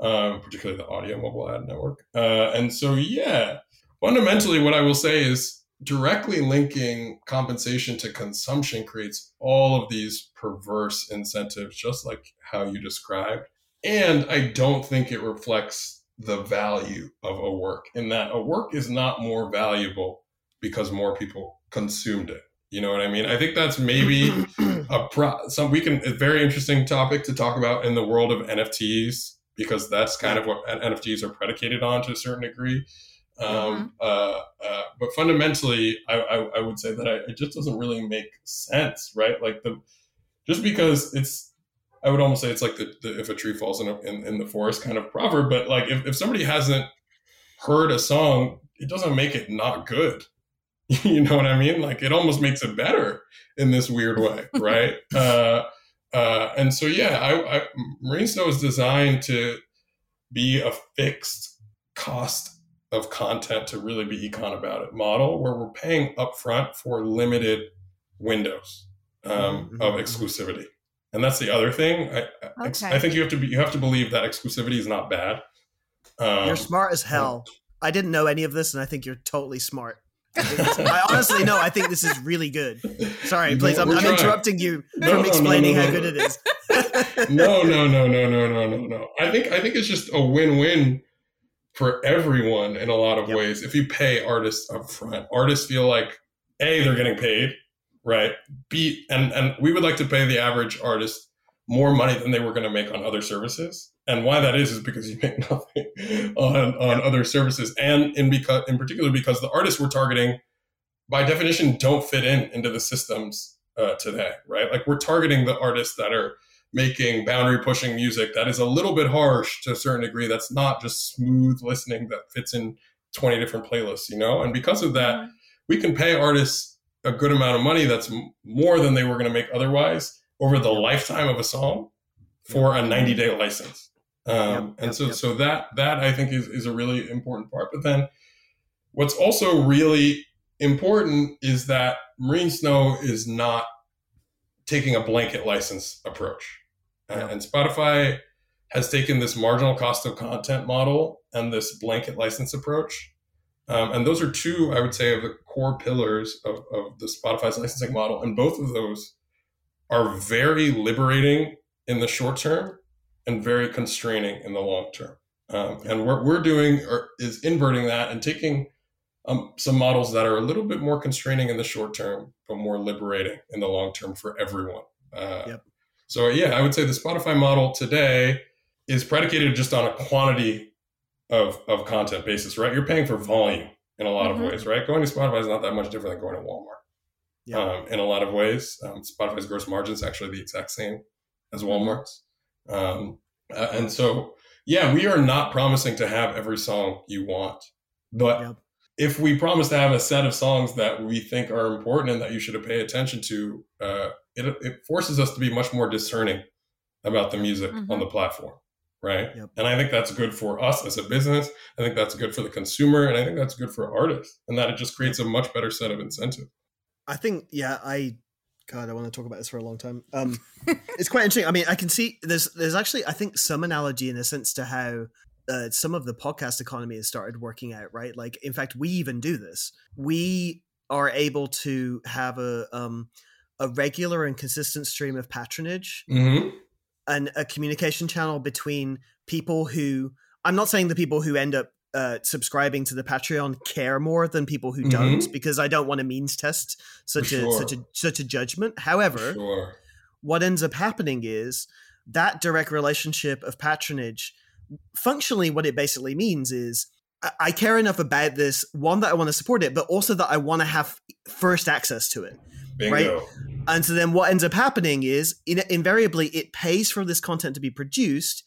um, particularly the audio mobile ad network. Uh, and so, yeah, fundamentally, what I will say is directly linking compensation to consumption creates all of these perverse incentives, just like how you described. And I don't think it reflects the value of a work in that a work is not more valuable because more people consumed it. You know what I mean? I think that's maybe a pro- some we can a very interesting topic to talk about in the world of NFTs because that's kind of what NFTs are predicated on to a certain degree. Um, uh, uh, but fundamentally, I, I, I would say that I, it just doesn't really make sense, right? Like the just because it's, I would almost say it's like the, the if a tree falls in, a, in in the forest kind of proverb. But like if, if somebody hasn't heard a song, it doesn't make it not good. <laughs> you know what I mean? Like it almost makes it better in this weird way, <laughs> right? uh, uh, and so, yeah, I, I, Marine Snow is designed to be a fixed cost of content to really be econ about it model where we're paying upfront for limited windows um, Mhm, of mhm. exclusivity. And that's the other thing. I, I- Okay. I think you have to be, you have to believe that exclusivity is not bad. Um, You're smart as hell. I didn't know any of this, and I think you're totally smart. I, think this- I honestly know. I think this is really good. Sorry, please. I'm, I'm interrupting you No, from no, no, explaining no, how no. good it is. <laughs> no, no, no, no, no, no, no, no. I think I think it's just a win-win for everyone in a lot of Yep. ways. If you pay artists up front, artists feel like a they're getting paid, right? B and and we would like to pay the average artist more money than they were going to make on other services. And why that is is because you make <laughs> nothing on on other services, and in because in particular because the artists we're targeting, by definition, don't fit in into the systems uh, today, right? Like we're targeting the artists that are making boundary pushing music that is a little bit harsh to a certain degree. That's not just smooth listening that fits in 20 different playlists, you know? And because of that, we can pay artists a good amount of money that's more than they were going to make otherwise over the lifetime of a song for a 90 day license. Um, Yep, and yep, so, yep. so that, that I think is, is a really important part. But then what's also really important is that Marine Snow is not taking a blanket license approach. Uh, and Spotify has taken this marginal cost of content model and this blanket license approach. Um, and those are two, I would say, of the core pillars of, of the Spotify's licensing model. And both of those are very liberating in the short term and very constraining in the long term. Um, and what we're doing are, is inverting that and taking um, some models that are a little bit more constraining in the short term, but more liberating in the long term for everyone. Uh, Yep. So, yeah, I would say the Spotify model today is predicated just on a quantity of, of content basis, right? You're paying for volume in a lot Mhm. of ways, right? Going to Spotify is not that much different than going to Walmart Yeah. um, in a lot of ways. Um, Spotify's gross margin is actually the exact same as Walmart's. Um, uh, and so, yeah, we are not promising to have every song you want. But Yep. if we promise to have a set of songs that we think are important and that you should pay attention to, uh, it, it forces us to be much more discerning about the music Mhm. on the platform. Right. Yep. And I think that's good for us as a business. I think that's good for the consumer. And I think that's good for artists. And that it just creates a much better set of incentives. I think, yeah, I, God, I want to talk about this for a long time. Um, <laughs> it's quite interesting. I mean, I can see there's, there's actually, I think, some analogy in a sense to how uh, some of the podcast economy has started working out, right? Like, in fact, we even do this. We are able to have a um, a regular and consistent stream of patronage hmm and a communication channel between people who I'm not saying the people who end up uh, subscribing to the Patreon care more than people who don't because I don't want to means test such a such a such a judgment. However, Sure. what ends up happening is that direct relationship of patronage functionally what it basically means is I- I care enough about this one that I want to support it, but also that I want to have first access to it. Bingo. And so then what ends up happening is in, invariably it pays for this content to be produced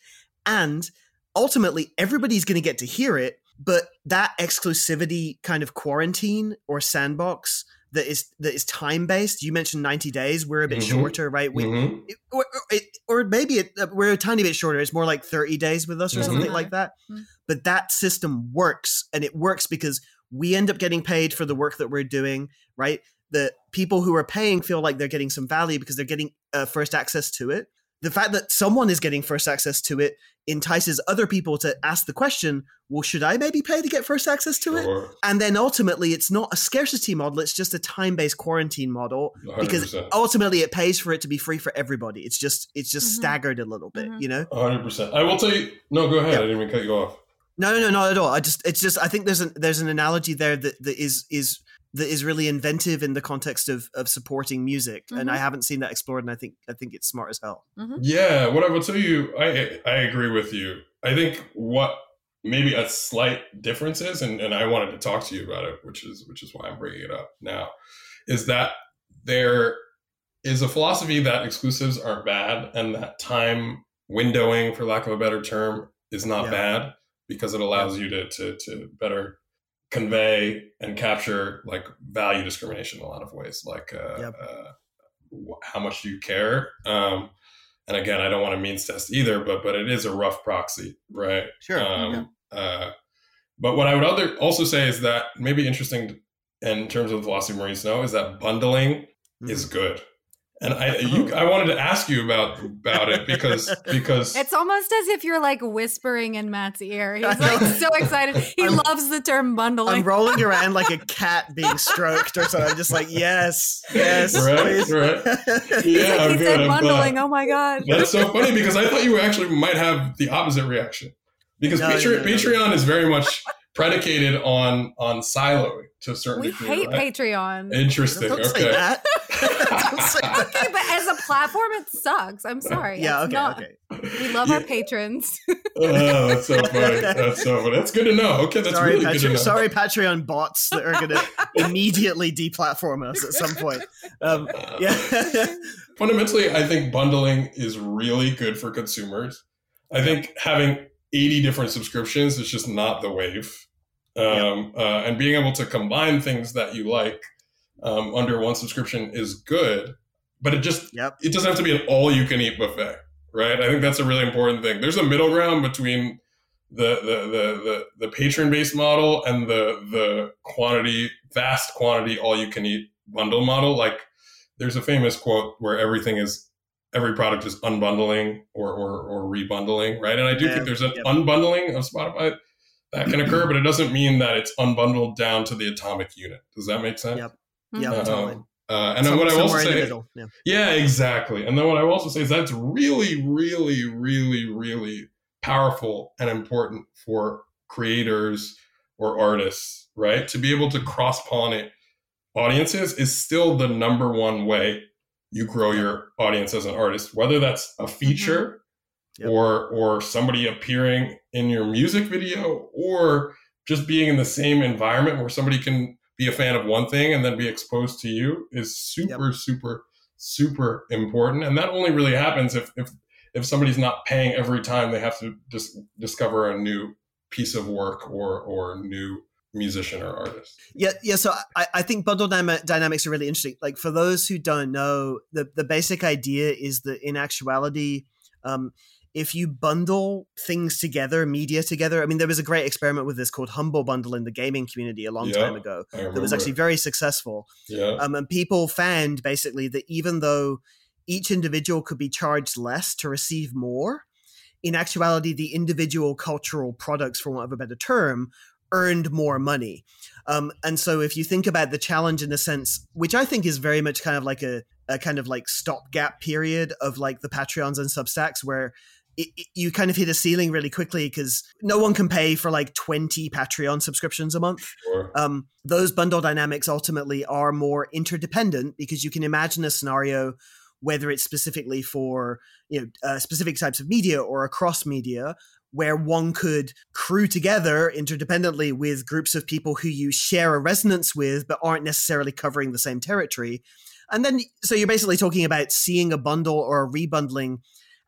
and ultimately everybody's going to get to hear it, but that exclusivity kind of quarantine or sandbox that is that is time based. You mentioned 90 days, we're a bit Mhm. shorter, right? We Mhm. it- or, or, it, or maybe it, uh, we're a tiny bit shorter. It's more like 30 days with us or Mhm. something like that. Mhm. But that system works and it works because we end up getting paid for the work that we're doing, right? The people who are paying feel like they're getting some value because they're getting uh, first access to it. The fact that someone is getting first access to it entices other people to ask the question, well, should I maybe pay to get first access to it? And then ultimately, it's not a scarcity model, it's just a time based quarantine model because 100%. ultimately it pays for it to be free for everybody. It's just it's just Mhm. staggered a little bit, Mhm. you know. hundred percent. I will tell you. No, go ahead. Yeah. I didn't even cut you off. No, no, no, not at all. I just it's just I think there's an there's an analogy there that, that is is that is really inventive in the context of of supporting music, and I Mhm. haven't seen that explored, and I think I think it's smart as hell. Yeah, what I will tell you, I I agree with you. I think what maybe a slight difference is, and, and I wanted to talk to you about it, which is which is why I'm bringing it up now, is that there is a philosophy that exclusives are bad, and that time windowing, for lack of a better term, is not Yeah. bad because it allows you to to to better convey and capture like value discrimination in a lot of ways, like uh, Yep. uh, how much do you care. Um, and again, I don't want to means test either, but but it is a rough proxy, right? Sure. Um, uh, but what I would other also say is that maybe interesting in terms of the philosophy of Marine Snow is that bundling is Mhm. good. And I <laughs> you oh. I wanted to ask you about about it because <laughs> because It's almost as if you're like whispering in Matt's ear. He's like so excited. He I'm- loves the term bundling. I'm rolling around like a <laughs> cat being stroked or something. I'm just like, yes, yes, Right, please. right. Yeah, like, I'm he good, said I'm glad. bundling. Oh my god. That's so funny because I thought you actually might have the opposite reaction. Because No, no, Patreon, no, no. Patreon is very much predicated on on siloing to a certain We degree. hate right? Patreon. Interesting. Don't say okay. That. Don't say that. okay, but as a platform, it sucks. I'm sorry. Yeah. It's Okay. not- Okay. We love our patrons. <laughs> Oh, that's so <laughs> funny. That's so funny. That's good to know. Okay, that's sorry, really good to know. sorry, Patreon bots that are going <laughs> to immediately deplatform us at some point. Um, yeah. Fundamentally, I think bundling is really good for consumers. I think having 80 different subscriptions is just not the wave. Um, uh, and being able to combine things that you like um, under one subscription is good, but it just Yep. it doesn't have to be an all you can eat buffet, right? I think that's a really important thing. There's a middle ground between the the the the, the patron based model and the the quantity vast quantity all you can eat bundle model. Like there's a famous quote where everything is every product is unbundling or or, or rebundling, right? And I do think there's an yep. unbundling of Spotify that can occur, but it doesn't mean that it's unbundled down to the atomic unit. Does that make sense? Yep. Yeah, Mhm. totally. Uh, and then Some- what I will also say. Yeah. yeah, exactly. And then what I will also say is that's really, really, really, really powerful and important for creators or artists, right? To be able to cross pollinate audiences is still the number one way you grow your audience as an artist, whether that's a feature Yep. or or somebody appearing in your music video or just being in the same environment where somebody can be a fan of one thing and then be exposed to you is super super super important and that only really happens if if if somebody's not paying every time they have to just discover a new piece of work or or new musician or artist Yeah, yeah. So I, I think bundle dyma- dynamics are really interesting. Like for those who don't know, the the basic idea is that in actuality, um, if you bundle things together, media together. I mean, there was a great experiment with this called Humble Bundle in the gaming community a long Yeah, time ago that was actually very successful. yeah Um, and people found basically that even though each individual could be charged less to receive more, in actuality, the individual cultural products, for want of a better term, earned more money. Um, and so if you think about the challenge in the sense, which I think is very much kind of like a, a kind of like stopgap period of like the Patreons and Substacks where it, it, you kind of hit a ceiling really quickly because no one can pay for like 20 Patreon subscriptions a month. Sure. Um, those bundle dynamics ultimately are more interdependent because you can imagine a scenario whether it's specifically for you know uh, specific types of media or across media where one could crew together interdependently with groups of people who you share a resonance with but aren't necessarily covering the same territory and then so you're basically talking about seeing a bundle or a rebundling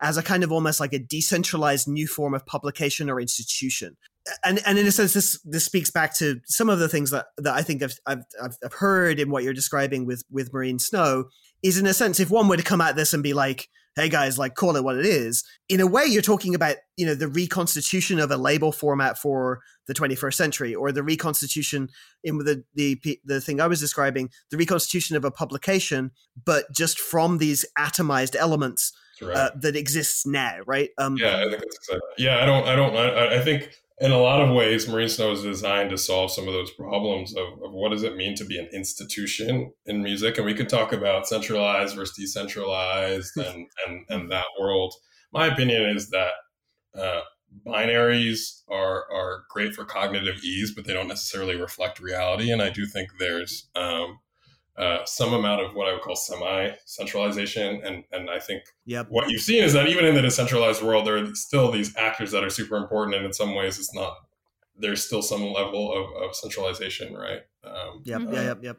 as a kind of almost like a decentralized new form of publication or institution. And and in a sense this this speaks back to some of the things that that I think I've I've, I've heard in what you're describing with with Marine Snow is in a sense if one were to come at this and be like hey guys like call it what it is in a way you're talking about you know the reconstitution of a label format for the 21st century or the reconstitution in the the the thing I was describing the reconstitution of a publication but just from these atomized elements Right. uh, that exists now right um yeah, I think that's exactly. Yeah, I don't. I don't. I, I think in a lot of ways, Marine Snow is designed to solve some of those problems of, of what does it mean to be an institution in music, and we could talk about centralized versus decentralized <laughs> and and and that world. My opinion is that uh, binaries are are great for cognitive ease, but they don't necessarily reflect reality. And I do think there's um, uh, some amount of what I would call semi-centralization, and and I think yep what you've seen is that even in the decentralized world, there are still these actors that are super important, and in some ways, it's not. There's still some level of, of centralization, right? Um, yep Mhm. yeah yep yep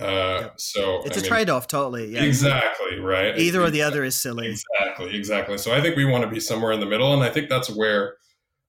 uh, Yep. So it's a a trade-off totally yeah Exactly right. either or the other is silly Exactly, exactly. So I think we want to be somewhere in the middle, and I think that's where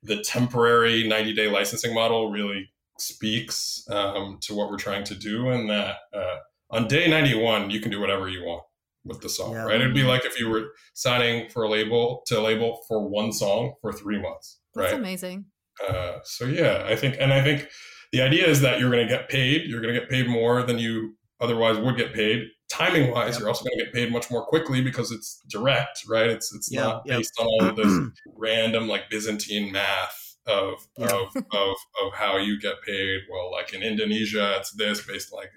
the temporary 90 day licensing model really speaks um, to what we're trying to do, and that uh, on day 91 you can do whatever you want with the song, Yeah. right? It'd be like if you were signing for a label to a label for one song for three months, That's right? amazing. Uh, so yeah, I think, and I think the idea is that you're going to get paid. You're going to get paid more than you otherwise would get paid. Timing wise, Yep. you're also going to get paid much more quickly because it's direct, right? It's it's Yeah, not yep. based on all of this <clears throat> random like Byzantine math of Yeah. of, of of how you get paid. Well, like in Indonesia, it's this based like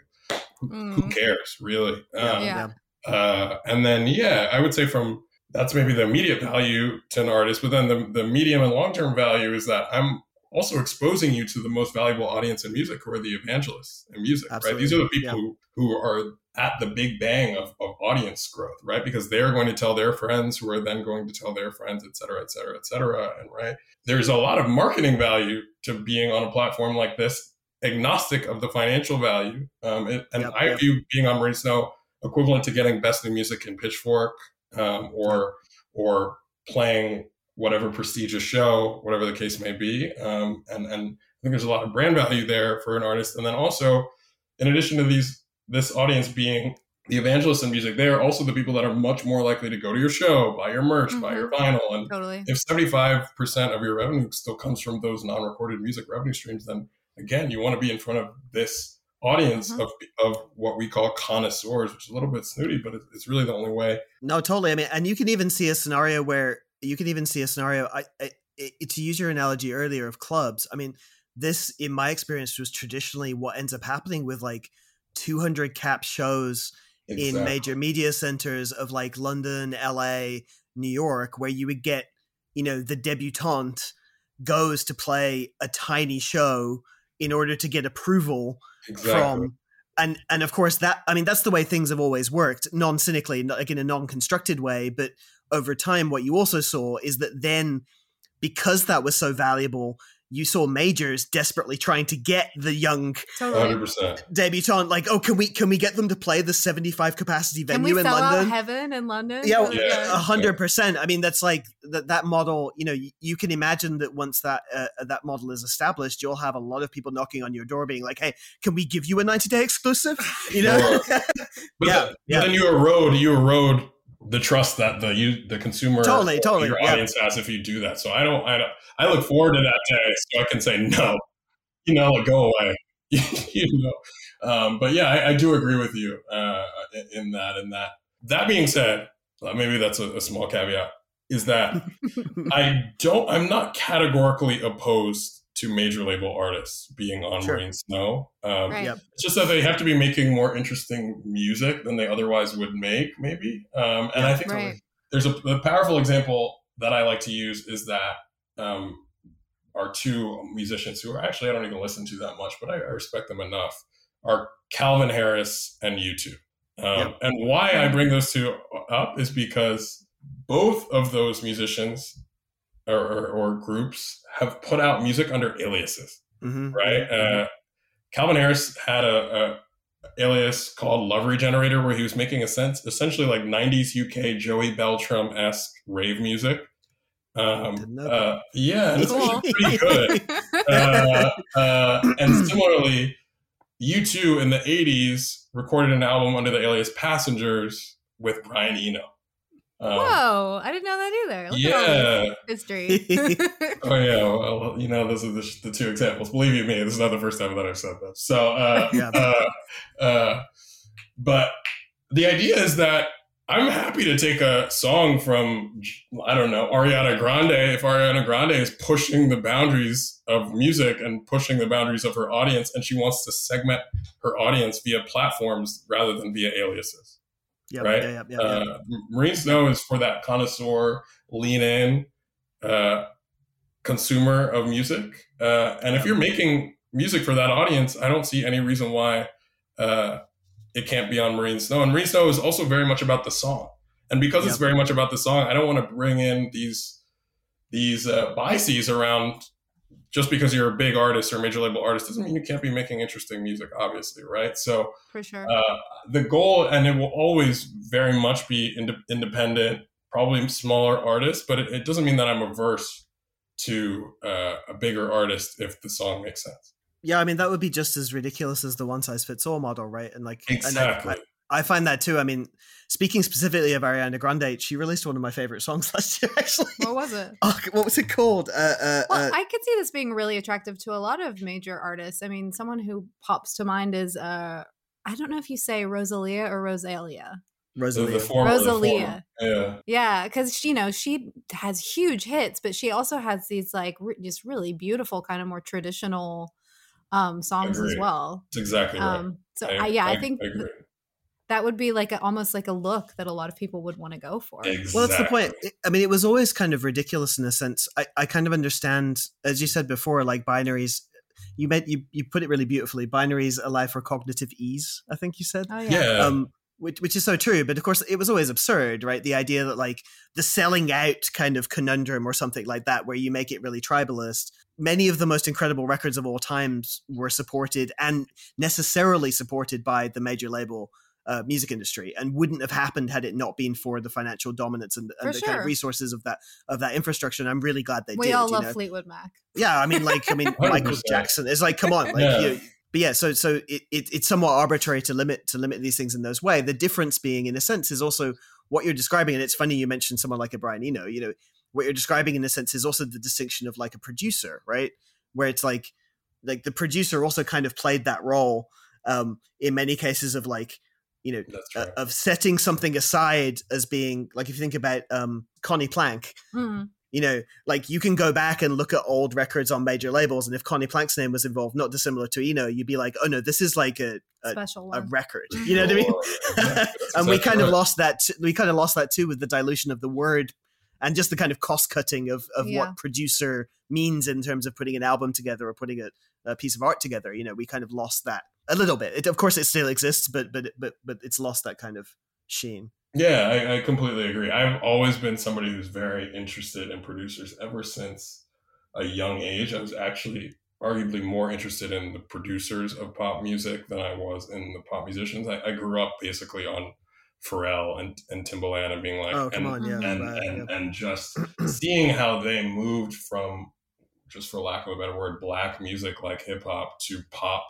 who Mm. cares really? Um, Yeah. uh, and then, yeah, I would say from that's maybe the immediate value to an artist, but then the, the medium and long term value is that I'm also exposing you to the most valuable audience in music, who are the evangelists in music, right? These are the people Absolutely, who, who are at the big bang of, of audience growth, right? Because they're going to tell their friends, who are then going to tell their friends, et cetera, et cetera, et cetera. And right, there's a lot of marketing value to being on a platform like this, agnostic of the financial value. Um, it, and Yep, I yep. view being on Marine Snow equivalent to getting best new music in Pitchfork, um, or or playing whatever prestigious show, whatever the case may be. Um, and and I think there's a lot of brand value there for an artist. And then also, in addition to these this audience being the evangelists in music, they are also the people that are much more likely to go to your show, buy your merch, buy your vinyl, and Totally. if 75% of your revenue still comes from those non-recorded music revenue streams then again you want to be in front of this audience Mhm. of, of what we call connoisseurs which is a little bit snooty but it- it's really the only way No, totally. I mean, and you can even see a scenario where you can even see a scenario. I, I, I to use your analogy earlier of clubs. I mean, this, in my experience, was traditionally what ends up happening with like 200 cap shows in major media centers of like London, LA, New York, where you would get, you know, the debutante goes to play a tiny show in order to get approval exactly. from and and of course that i mean that's the way things have always worked non-cynically not like in a non-constructed way but over time what you also saw is that then because that was so valuable you saw majors desperately trying to get the young Totally. 100% debutante like oh can we can we get them to play the 75 capacity Can venue we in sell london out heaven in London? yeah, Yeah. a hundred percent. I mean, that's like that. That model. You know, you, you can imagine that once that uh, that model is established, you'll have a lot of people knocking on your door, being like, "Hey, can we give you a ninety day exclusive?" <laughs> You know. <laughs> but, Yeah, then, yeah. but then you erode you erode the trust that the you the consumer Totally, totally, your yeah. audience has if you do that. So i don't i don't i look forward to that day so i can say no you know go away. <laughs> You know um, but yeah I, I do agree with you uh, in- in that In that. That being said uh, maybe that's a, a small caveat is that <laughs> i don't i'm not categorically opposed to major label artists being on Sure. Marine Snow. Um, Right. Yep. It's just that they have to be making more interesting music than they otherwise would make, maybe. Um, and I think Right. there's a, a powerful example that I like to use is that um, our two musicians who are actually I don't even listen to that much, but I, I respect them enough are Calvin Harris and U2. Um, Yep. And why I bring those two up is because both of those musicians or, or, or groups have put out music under aliases Mhm. right? Uh, Calvin Harris had a, a alias called Love Regenerator, where he was making a sense essentially like '90s UK Joey Beltram esque rave music. Um, Didn't know that. uh, yeah, and it's Cool. pretty good. <laughs> uh, uh, and similarly, U2 in the '80s recorded an album under the alias Passengers with Brian Eno. Um, Whoa, I didn't know that either. Look yeah. history. <laughs> <laughs> Oh yeah, well, you know, those are the, the two examples. Believe you me, this is not the first time that I've said that. So, uh, <laughs> Yeah. uh, uh, but the idea is that I'm happy to take a song from I don't know Ariana Grande if Ariana Grande is pushing the boundaries of music and pushing the boundaries of her audience, and she wants to segment her audience via platforms rather than via aliases Yep, right? Yeah, yep, yep, yep. uh, Marine Snow is for that connoisseur, lean in uh, consumer of music. Uh, and if you're making music for that audience, I don't see any reason why uh, it can't be on Marine Snow. And Marine Snow is also very much about the song. And because it's very much about the song, I don't want to bring in these these uh, biases around just because you're a big artist or a major label artist doesn't mean you can't be making interesting music, obviously, right? So For sure. uh, the goal, and it will always very much be ind- independent, probably smaller artists, but it, it doesn't mean that I'm averse to uh, a bigger artist if the song makes sense. yeah, I mean that would be just as ridiculous as the one size fits all model, right? And like, and I- Exactly. I, I find that too. I mean, speaking specifically of Ariana Grande, she released one of my favorite songs <laughs> last year. Actually, what was it? <laughs> oh, what was it called? Uh, uh, Well, uh, I could see this being really attractive to a lot of major artists. I mean, someone who pops to mind is uh I don't know if you say Rosalia or Rosalia. The, the former, Rosalia. Yeah. Yeah, because you know she has huge hits, but she also has these like re- just really beautiful, kind of more traditional um songs as well. That's exactly right. Um, so I, yeah, I, think I agree. That would be like a, almost like a look that a lot of people would want to go for. Exactly. Well, that's the point. I mean, it was always kind of ridiculous in a sense. I, I kind of understand, as you said before, like binaries. You meant you you put it really beautifully. Binaries allow for cognitive ease. I think you said. Oh yeah, Yeah. um, which, which is so true. But of course, it was always absurd, right? The idea that like the selling out kind of conundrum or something like that, where you make it really tribalist. Many of the most incredible records of all times were supported and necessarily supported by the major label uh, music industry, and wouldn't have happened had it not been for the financial dominance and, and For the kind of resources of that of that infrastructure. And I'm really glad they we did. all you love know? Fleetwood Mac. Yeah, I mean, like, I mean, <laughs> Michael Jackson. It's like, come on, like, Yeah. you but yeah, so so it, it it's somewhat arbitrary to limit to limit these things in those way. The difference being, in a sense, is also what you're describing, and it's funny you mentioned someone like a Brian Eno. You know, what you're describing in a sense is also the distinction of like a producer, right? Where it's like like the producer also kind of played that role um, in many cases of like you know That's uh, of setting something aside as being like if you think about um, Conny Plank, Mm. you know, like you can go back and look at old records on major labels, and if Conny Plank's name was involved, not dissimilar to Eno, you'd be like, oh no, this is like a a, Special a record. <laughs> You know what I mean? Sure. <laughs> And we exactly kind of lost that. T- we kind of lost that too with the dilution of the word and just the kind of cost cutting of of Yeah. what producer means in terms of putting an album together or putting a, a piece of art together. You know, we kind of lost that a little bit. It, of course, it still exists, but but but but it's lost that kind of sheen. Yeah, I, I completely agree. I've always been somebody who's very interested in producers ever since a young age. I was actually arguably more interested in the producers of pop music than I was in the pop musicians. I, I grew up basically on Pharrell and, and Timbaland and being like, oh come and, on, yeah, and, right, and, yeah. and just <clears throat> seeing how they moved from, just for lack of a better word, black music like hip hop to pop.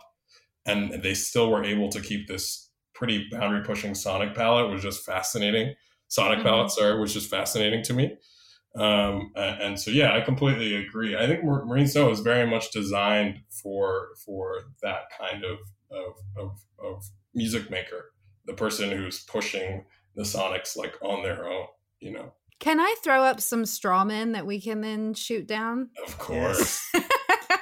And they still were able to keep this pretty boundary pushing sonic palette was just fascinating. Sonic Mhm. palette, sorry, was just fascinating to me. Um, and, so, yeah, I completely agree. I think Marine Snow is very much designed for for that kind of of, of of music maker, the person who's pushing the sonics like on their own. You know, Can I throw up some straw men that we can then shoot down? of course. <laughs>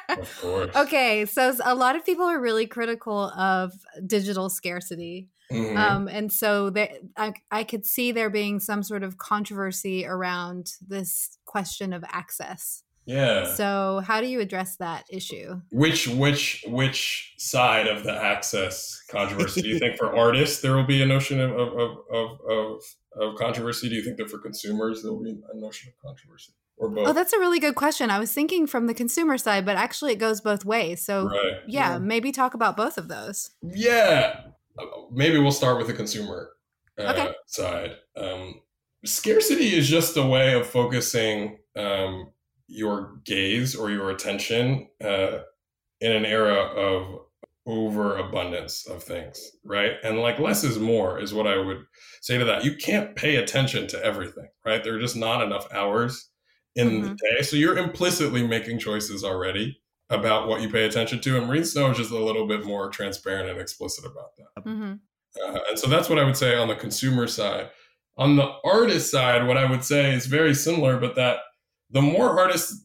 Of course. okay, so a lot of people are really critical of digital scarcity. Mhm. Um, and so there, I, I could see there being some sort of controversy around this question of access. yeah. So, how do you address that issue? Which which which side of the access controversy do you think <laughs> for artists there will be a notion of, of, of, of of controversy? Do you think that for consumers there will be a notion of controversy, or both? Oh, that's a really good question. I was thinking from the consumer side, but actually it goes both ways. So, right. yeah, Yeah. maybe talk about both of those. Yeah. Uh, Maybe we'll start with the consumer uh, Okay. side. Um, scarcity is just a way of focusing um, your gaze or your attention uh, in an era of overabundance of things, right? And like less is more is what I would say to that. You can't pay attention to everything, right? There are just not enough hours in the Mhm. day. So you're implicitly making choices already about what you pay attention to. And Marine Snow is just a little bit more transparent and explicit about that. hmm Uh, and so that's what I would say on the consumer side. On the artist side, what I would say is very similar, but that the more artists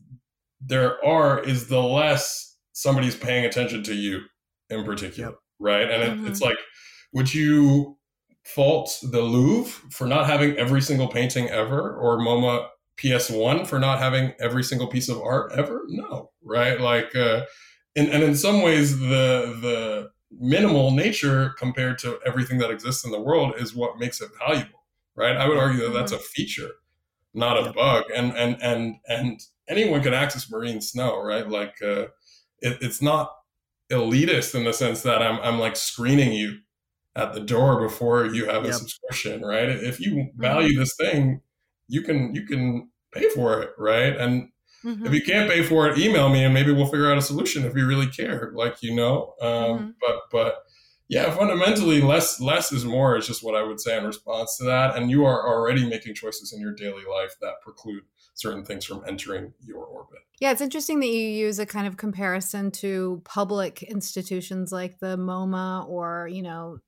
there are, is the less somebody's paying attention to you in particular, Yep. right? And it, Mhm. it's like, would you fault the Louvre for not having every single painting ever, or MoMA PS1 for not having every single piece of art ever? No, right? Like, uh, and, and in some ways, the the minimal nature compared to everything that exists in the world is what makes it valuable, right? I would argue that that's a feature, not a bug, and and and and anyone can access marine snow, right? Like, uh, it, it's not elitist in the sense that I'm I'm like screening you at the door before you have a Yep. subscription, right? If you value this thing, you can you can pay for it, right? And hmm if you can't pay for it, email me and maybe we'll figure out a solution if you really care. Like you know, um, Mhm. but but yeah, fundamentally, less less is more is just what I would say in response to that. And you are already making choices in your daily life that preclude certain things from entering your orbit. Yeah, it's interesting that you use a kind of comparison to public institutions like the MoMA or, you know,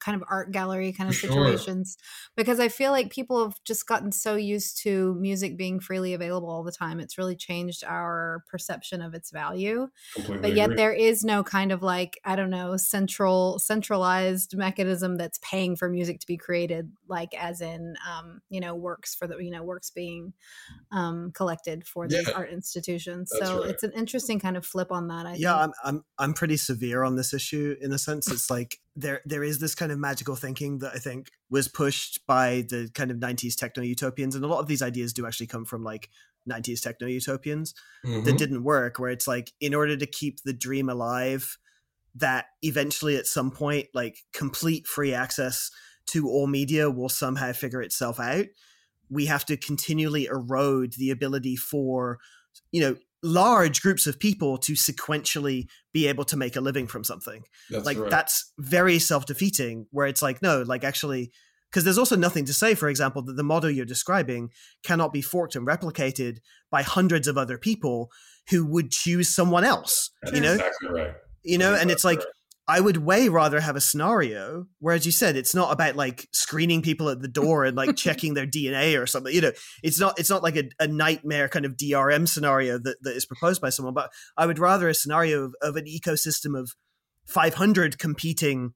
kind of art gallery kind of For sure. situations because I feel like people have just gotten so used to music being freely available all the time. It's really changed our perception of its value. Completely. But yet agree. there is no kind of like, I don't know, central centralized mechanism that's paying for music to be created, like as in um, you know, works for the you know, works being um collected for these Yeah. art institutions. That's so right. it's an interesting kind of flip on that, I yeah think. I'm, I'm i'm pretty severe on this issue in a sense it's like there there is this kind of magical thinking that i think was pushed by the kind of 90s techno utopians and a lot of these ideas do actually come from like 90s techno utopians Mhm. that didn't work where it's like in order to keep the dream alive that eventually at some point like complete free access to all media will somehow figure itself out we have to continually erode the ability for you know large groups of people to sequentially be able to make a living from something That's like right. that's very self-defeating where it's like no like actually because there's also nothing to say for example that the model you're describing cannot be forked and replicated by hundreds of other people who would choose someone else That's you know exactly right. you know That's and it's exactly like i would way rather have a scenario where as you said it's not about like screening people at the door and like <laughs> checking their dna or something you know it's not it's not like a, a nightmare kind of drm scenario that, that is proposed by someone but i would rather a scenario of, of an ecosystem of 500 competing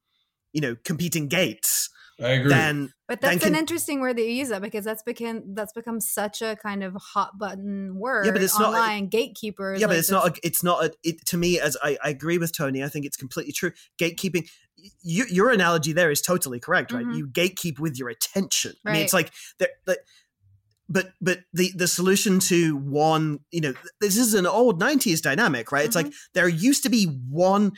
you know competing gates I agree. than But then that's an can- interesting word that you use that because that's become that's become such a kind of hot button word but it's not- online. Gatekeepers. yeah but it's this- not a, it's not a, it, to me as I, I agree with tony i think it's completely true gatekeeping you, your analogy there is totally correct right Mhm. you gatekeep with your attention i mean it's like there like, but but the the solution to one you know this is an old 90s dynamic right it's like there used to be one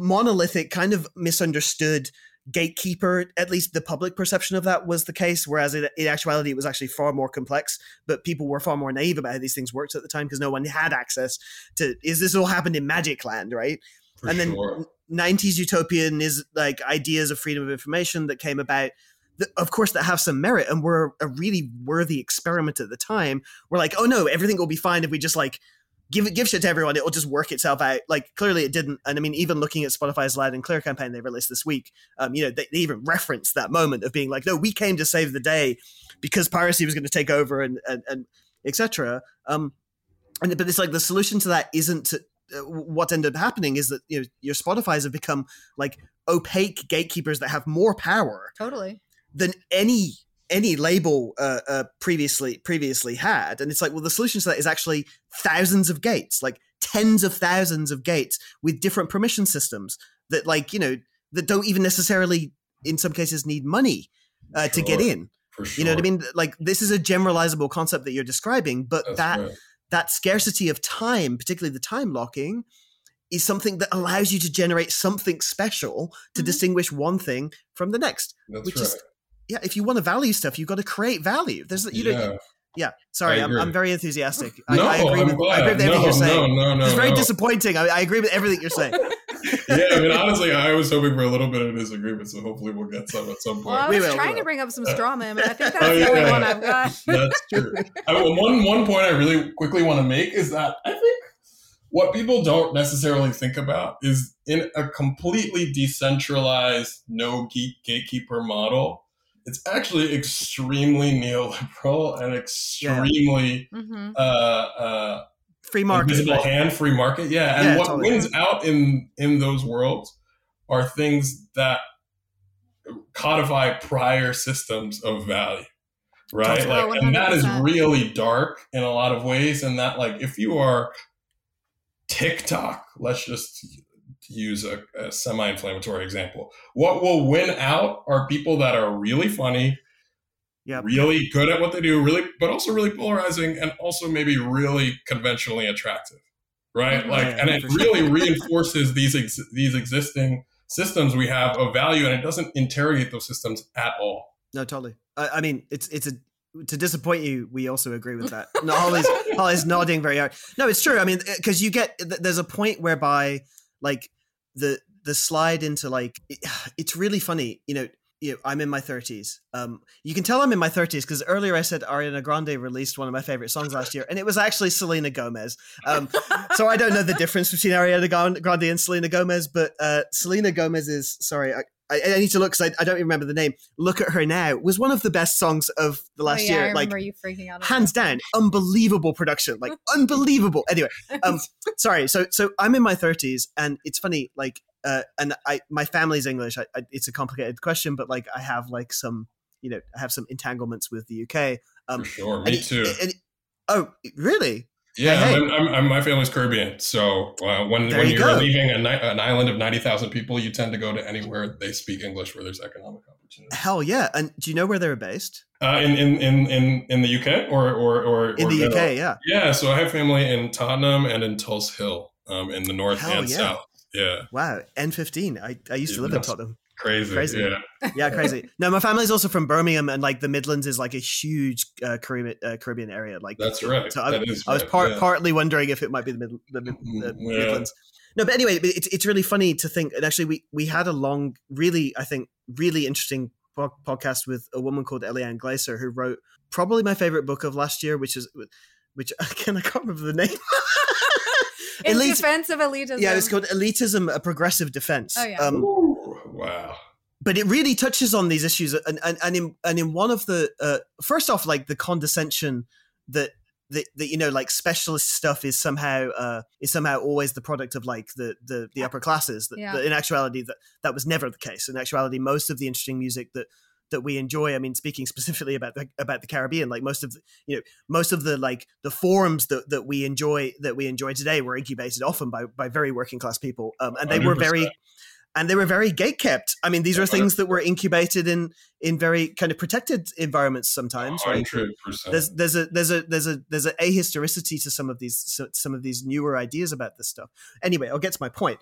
monolithic kind of misunderstood gatekeeper at least the public perception of that was the case whereas in, in actuality it was actually far more complex but people were far more naive about how these things worked at the time because no one had access to is this all happened in magic land? Right? For and then sure. 90s utopian is like ideas of freedom of information that came about that, of course that have some merit and were a really worthy experiment at the time. We're like oh no everything will be fine if we just like give give shit to everyone it'll just work itself out like clearly it didn't and i mean even looking at spotify's loud and clear campaign they released this week um, you know they, they even referenced that moment of being like no we came to save the day because piracy was going to take over and and, and etc um and but it's like the solution to that isn't to uh, what ended up happening is that you know your Spotify's have become like opaque gatekeepers that have more power Totally. than any any label uh, uh, previously previously had, and it's like, well, the solution to that is actually thousands of gates, like tens of thousands of gates with different permission systems that, like, you know, that don't even necessarily, in some cases, need money uh, to get in. Sure. You know what I mean? Like, this is a generalizable concept that you're describing, but That's that right. that scarcity of time, particularly the time locking, is something that allows you to generate something special to Mhm. distinguish one thing from the next. That's which right. is- Yeah, if you want to value stuff, you've got to create value. There's you know, yeah. yeah. Sorry, I I'm. I'm very enthusiastic. I, no, I agree am with glad. I agree with everything no, you're saying. No, no, no. it's very no. disappointing. I, I agree with everything you're saying. <laughs> yeah, I mean, honestly, I was hoping for a little bit of disagreement, so hopefully we'll get some at some point. Well, I We was will, we trying to bring up some straw man, but I think <laughs> oh, that's Oh, the only yeah. one I've got. <laughs> That's true. I, well, one one point I really quickly want to make is that I think what people don't necessarily think about is in a completely decentralized, no gate- gatekeeper model. It's actually extremely neoliberal and extremely hmm uh, uh, Free market. invisible hand free market yeah and Yeah, what totally. wins out in in those worlds are things that codify prior systems of value right Totally. Oh, like and that is really dark in a lot of ways and that like if you are tiktok let's just use a, a semi-inflammatory example what will win out are people that are really funny Yep. really good at what they do, really, but also really polarizing and also maybe really conventionally attractive, right? Mhm. Like, Yeah, and it sure. really reinforces these ex- these existing systems we have of value, and it doesn't interrogate those systems at all. No, totally. I, I mean, it's it's a to disappoint you. We also agree with that. No, Holly's Holly's nodding very hard. No, it's true. I mean, because you get there's a point whereby like the the slide into like it- <sighs> it's really funny. You know, you know, I'm in my 30s. Um, you can tell I'm in my 30s because earlier I said Ariana Grande released one of my favorite songs last year, and it was actually Selena Gomez. Um, so I don't know the difference between Ariana Grande and Selena Gomez, but uh, Selena Gomez is sorry. I, I need to look because I, I don't even remember the name. Look at her now was one of the best songs of the last oh, yeah, I year. Like you freaking out. hands down, unbelievable production, like <laughs> unbelievable. Anyway, um, <laughs> sorry. So so I'm in my 30s, and it's funny. Like, uh, and I my family's English. I, I, it's a complicated question, but like I have like some, you know, I have some entanglements with the UK. Um, For sure, and me it- too. and- oh, really? Yeah, hey. I'm, I'm, I'm, my family's Caribbean, so uh, when There when you you're go. leaving a, ni- an island of ninety thousand people, you tend to go to anywhere they speak English where there's economic opportunity. Hell yeah! And do you know where they're based? Uh, in, in in in in the UK or or or In or the general? UK, yeah. Yeah, so I have family in Tottenham and in Tulse Hill, um, in the north Hell and yeah. south. Yeah, Wow, N15. I, I used to live in Tottenham. Crazy. Crazy. Yeah, Yeah, crazy. no, my family's also from Birmingham, and like the Midlands is like a huge uh, Caribbean uh, Caribbean area. Like that's right. So I, that I was right, part, yeah. partly wondering if it might be the, mid, the, mid, the Mm, yeah. Midlands. No, but anyway, it's it's really funny to think. And actually, we we had a long, really, I think, really interesting po- podcast with a woman called Eliane Glaser who wrote probably my favorite book of last year, which is which <laughs> again I can't remember the name. <laughs> In Elite- defense of elitism. yeah, it's called Elitism: A Progressive Defense. Oh, yeah. Um, Ooh, wow. but it really touches on these issues and and, and in and in one of the uh, first off like the condescension that that, that you know like specialist stuff is somehow uh is somehow always the product of like the the, the upper classes that, Yeah. that in actuality that that was never the case in actuality most of the interesting music that that we enjoy i mean speaking <laughs> specifically about the about the caribbean like most of the you know most of the like the forums that that we enjoy that we enjoy today were incubated often by by very working class people um, and they were very and they were very gate kept. I mean, these are things that were incubated in in very kind of protected environments sometimes, right? There's there's a there's a there's a there's a ahistoricity to some of these some of these newer ideas about this stuff. Anyway, I'll get to my point.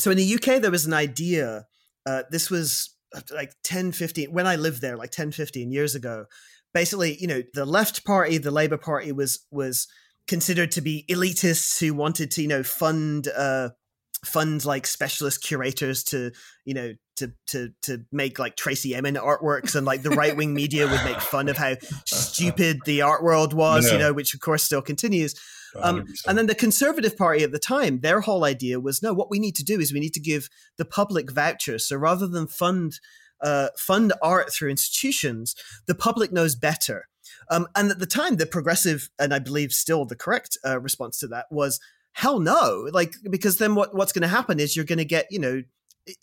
So in the UK, there was an idea. Uh, this was like 10, 15, when I lived there, like 10, 15 years ago. Basically, you know, the left party, the Labour Party, was was considered to be elitists who wanted to, you know, fund uh, fund like specialist curators to you know to to to make like Tracey Emin artworks and like the right wing media would make fun of how stupid the art world was you know which of course still continues. Um, and then the conservative party at the time their whole idea was no what we need to do is we need to give the public vouchers. So rather than fund uh, fund art through institutions the public knows better. Um, and at the time the progressive and i believe still the correct uh, response to that was hell no. Like because then what what's going to happen is you're going to get you know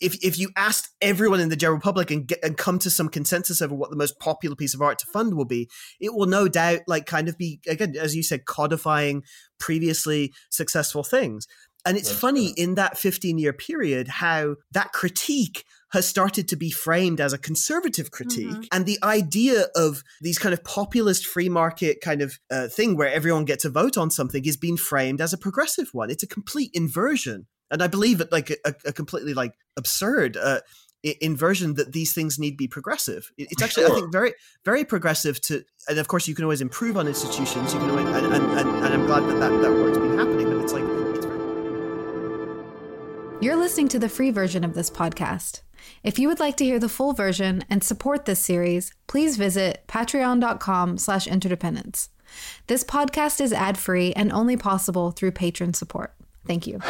if if you asked everyone in the general public and get and come to some consensus over what the most popular piece of art to fund will be, it will no doubt like kind of be again as you said codifying previously successful things. And it's That's funny right. in that 15 year period how that critique has started to be framed as a conservative critique. Mhm. And the idea of these kind of populist free market kind of uh, thing where everyone gets a vote on something is being framed as a progressive one. It's a complete inversion. And I believe it like a, a completely like absurd uh, inversion that these things need to be progressive. It's actually, I think, very, very progressive to, and of course, you can always improve on institutions. You can always, and, and, and, and I'm glad that, that that work's been happening. But it's like, it's very, You're listening to the free version of this podcast. If you would like to hear the full version and support this series, please visit patreon.com slash interdependence. This podcast is ad-free and only possible through patron support. Thank you.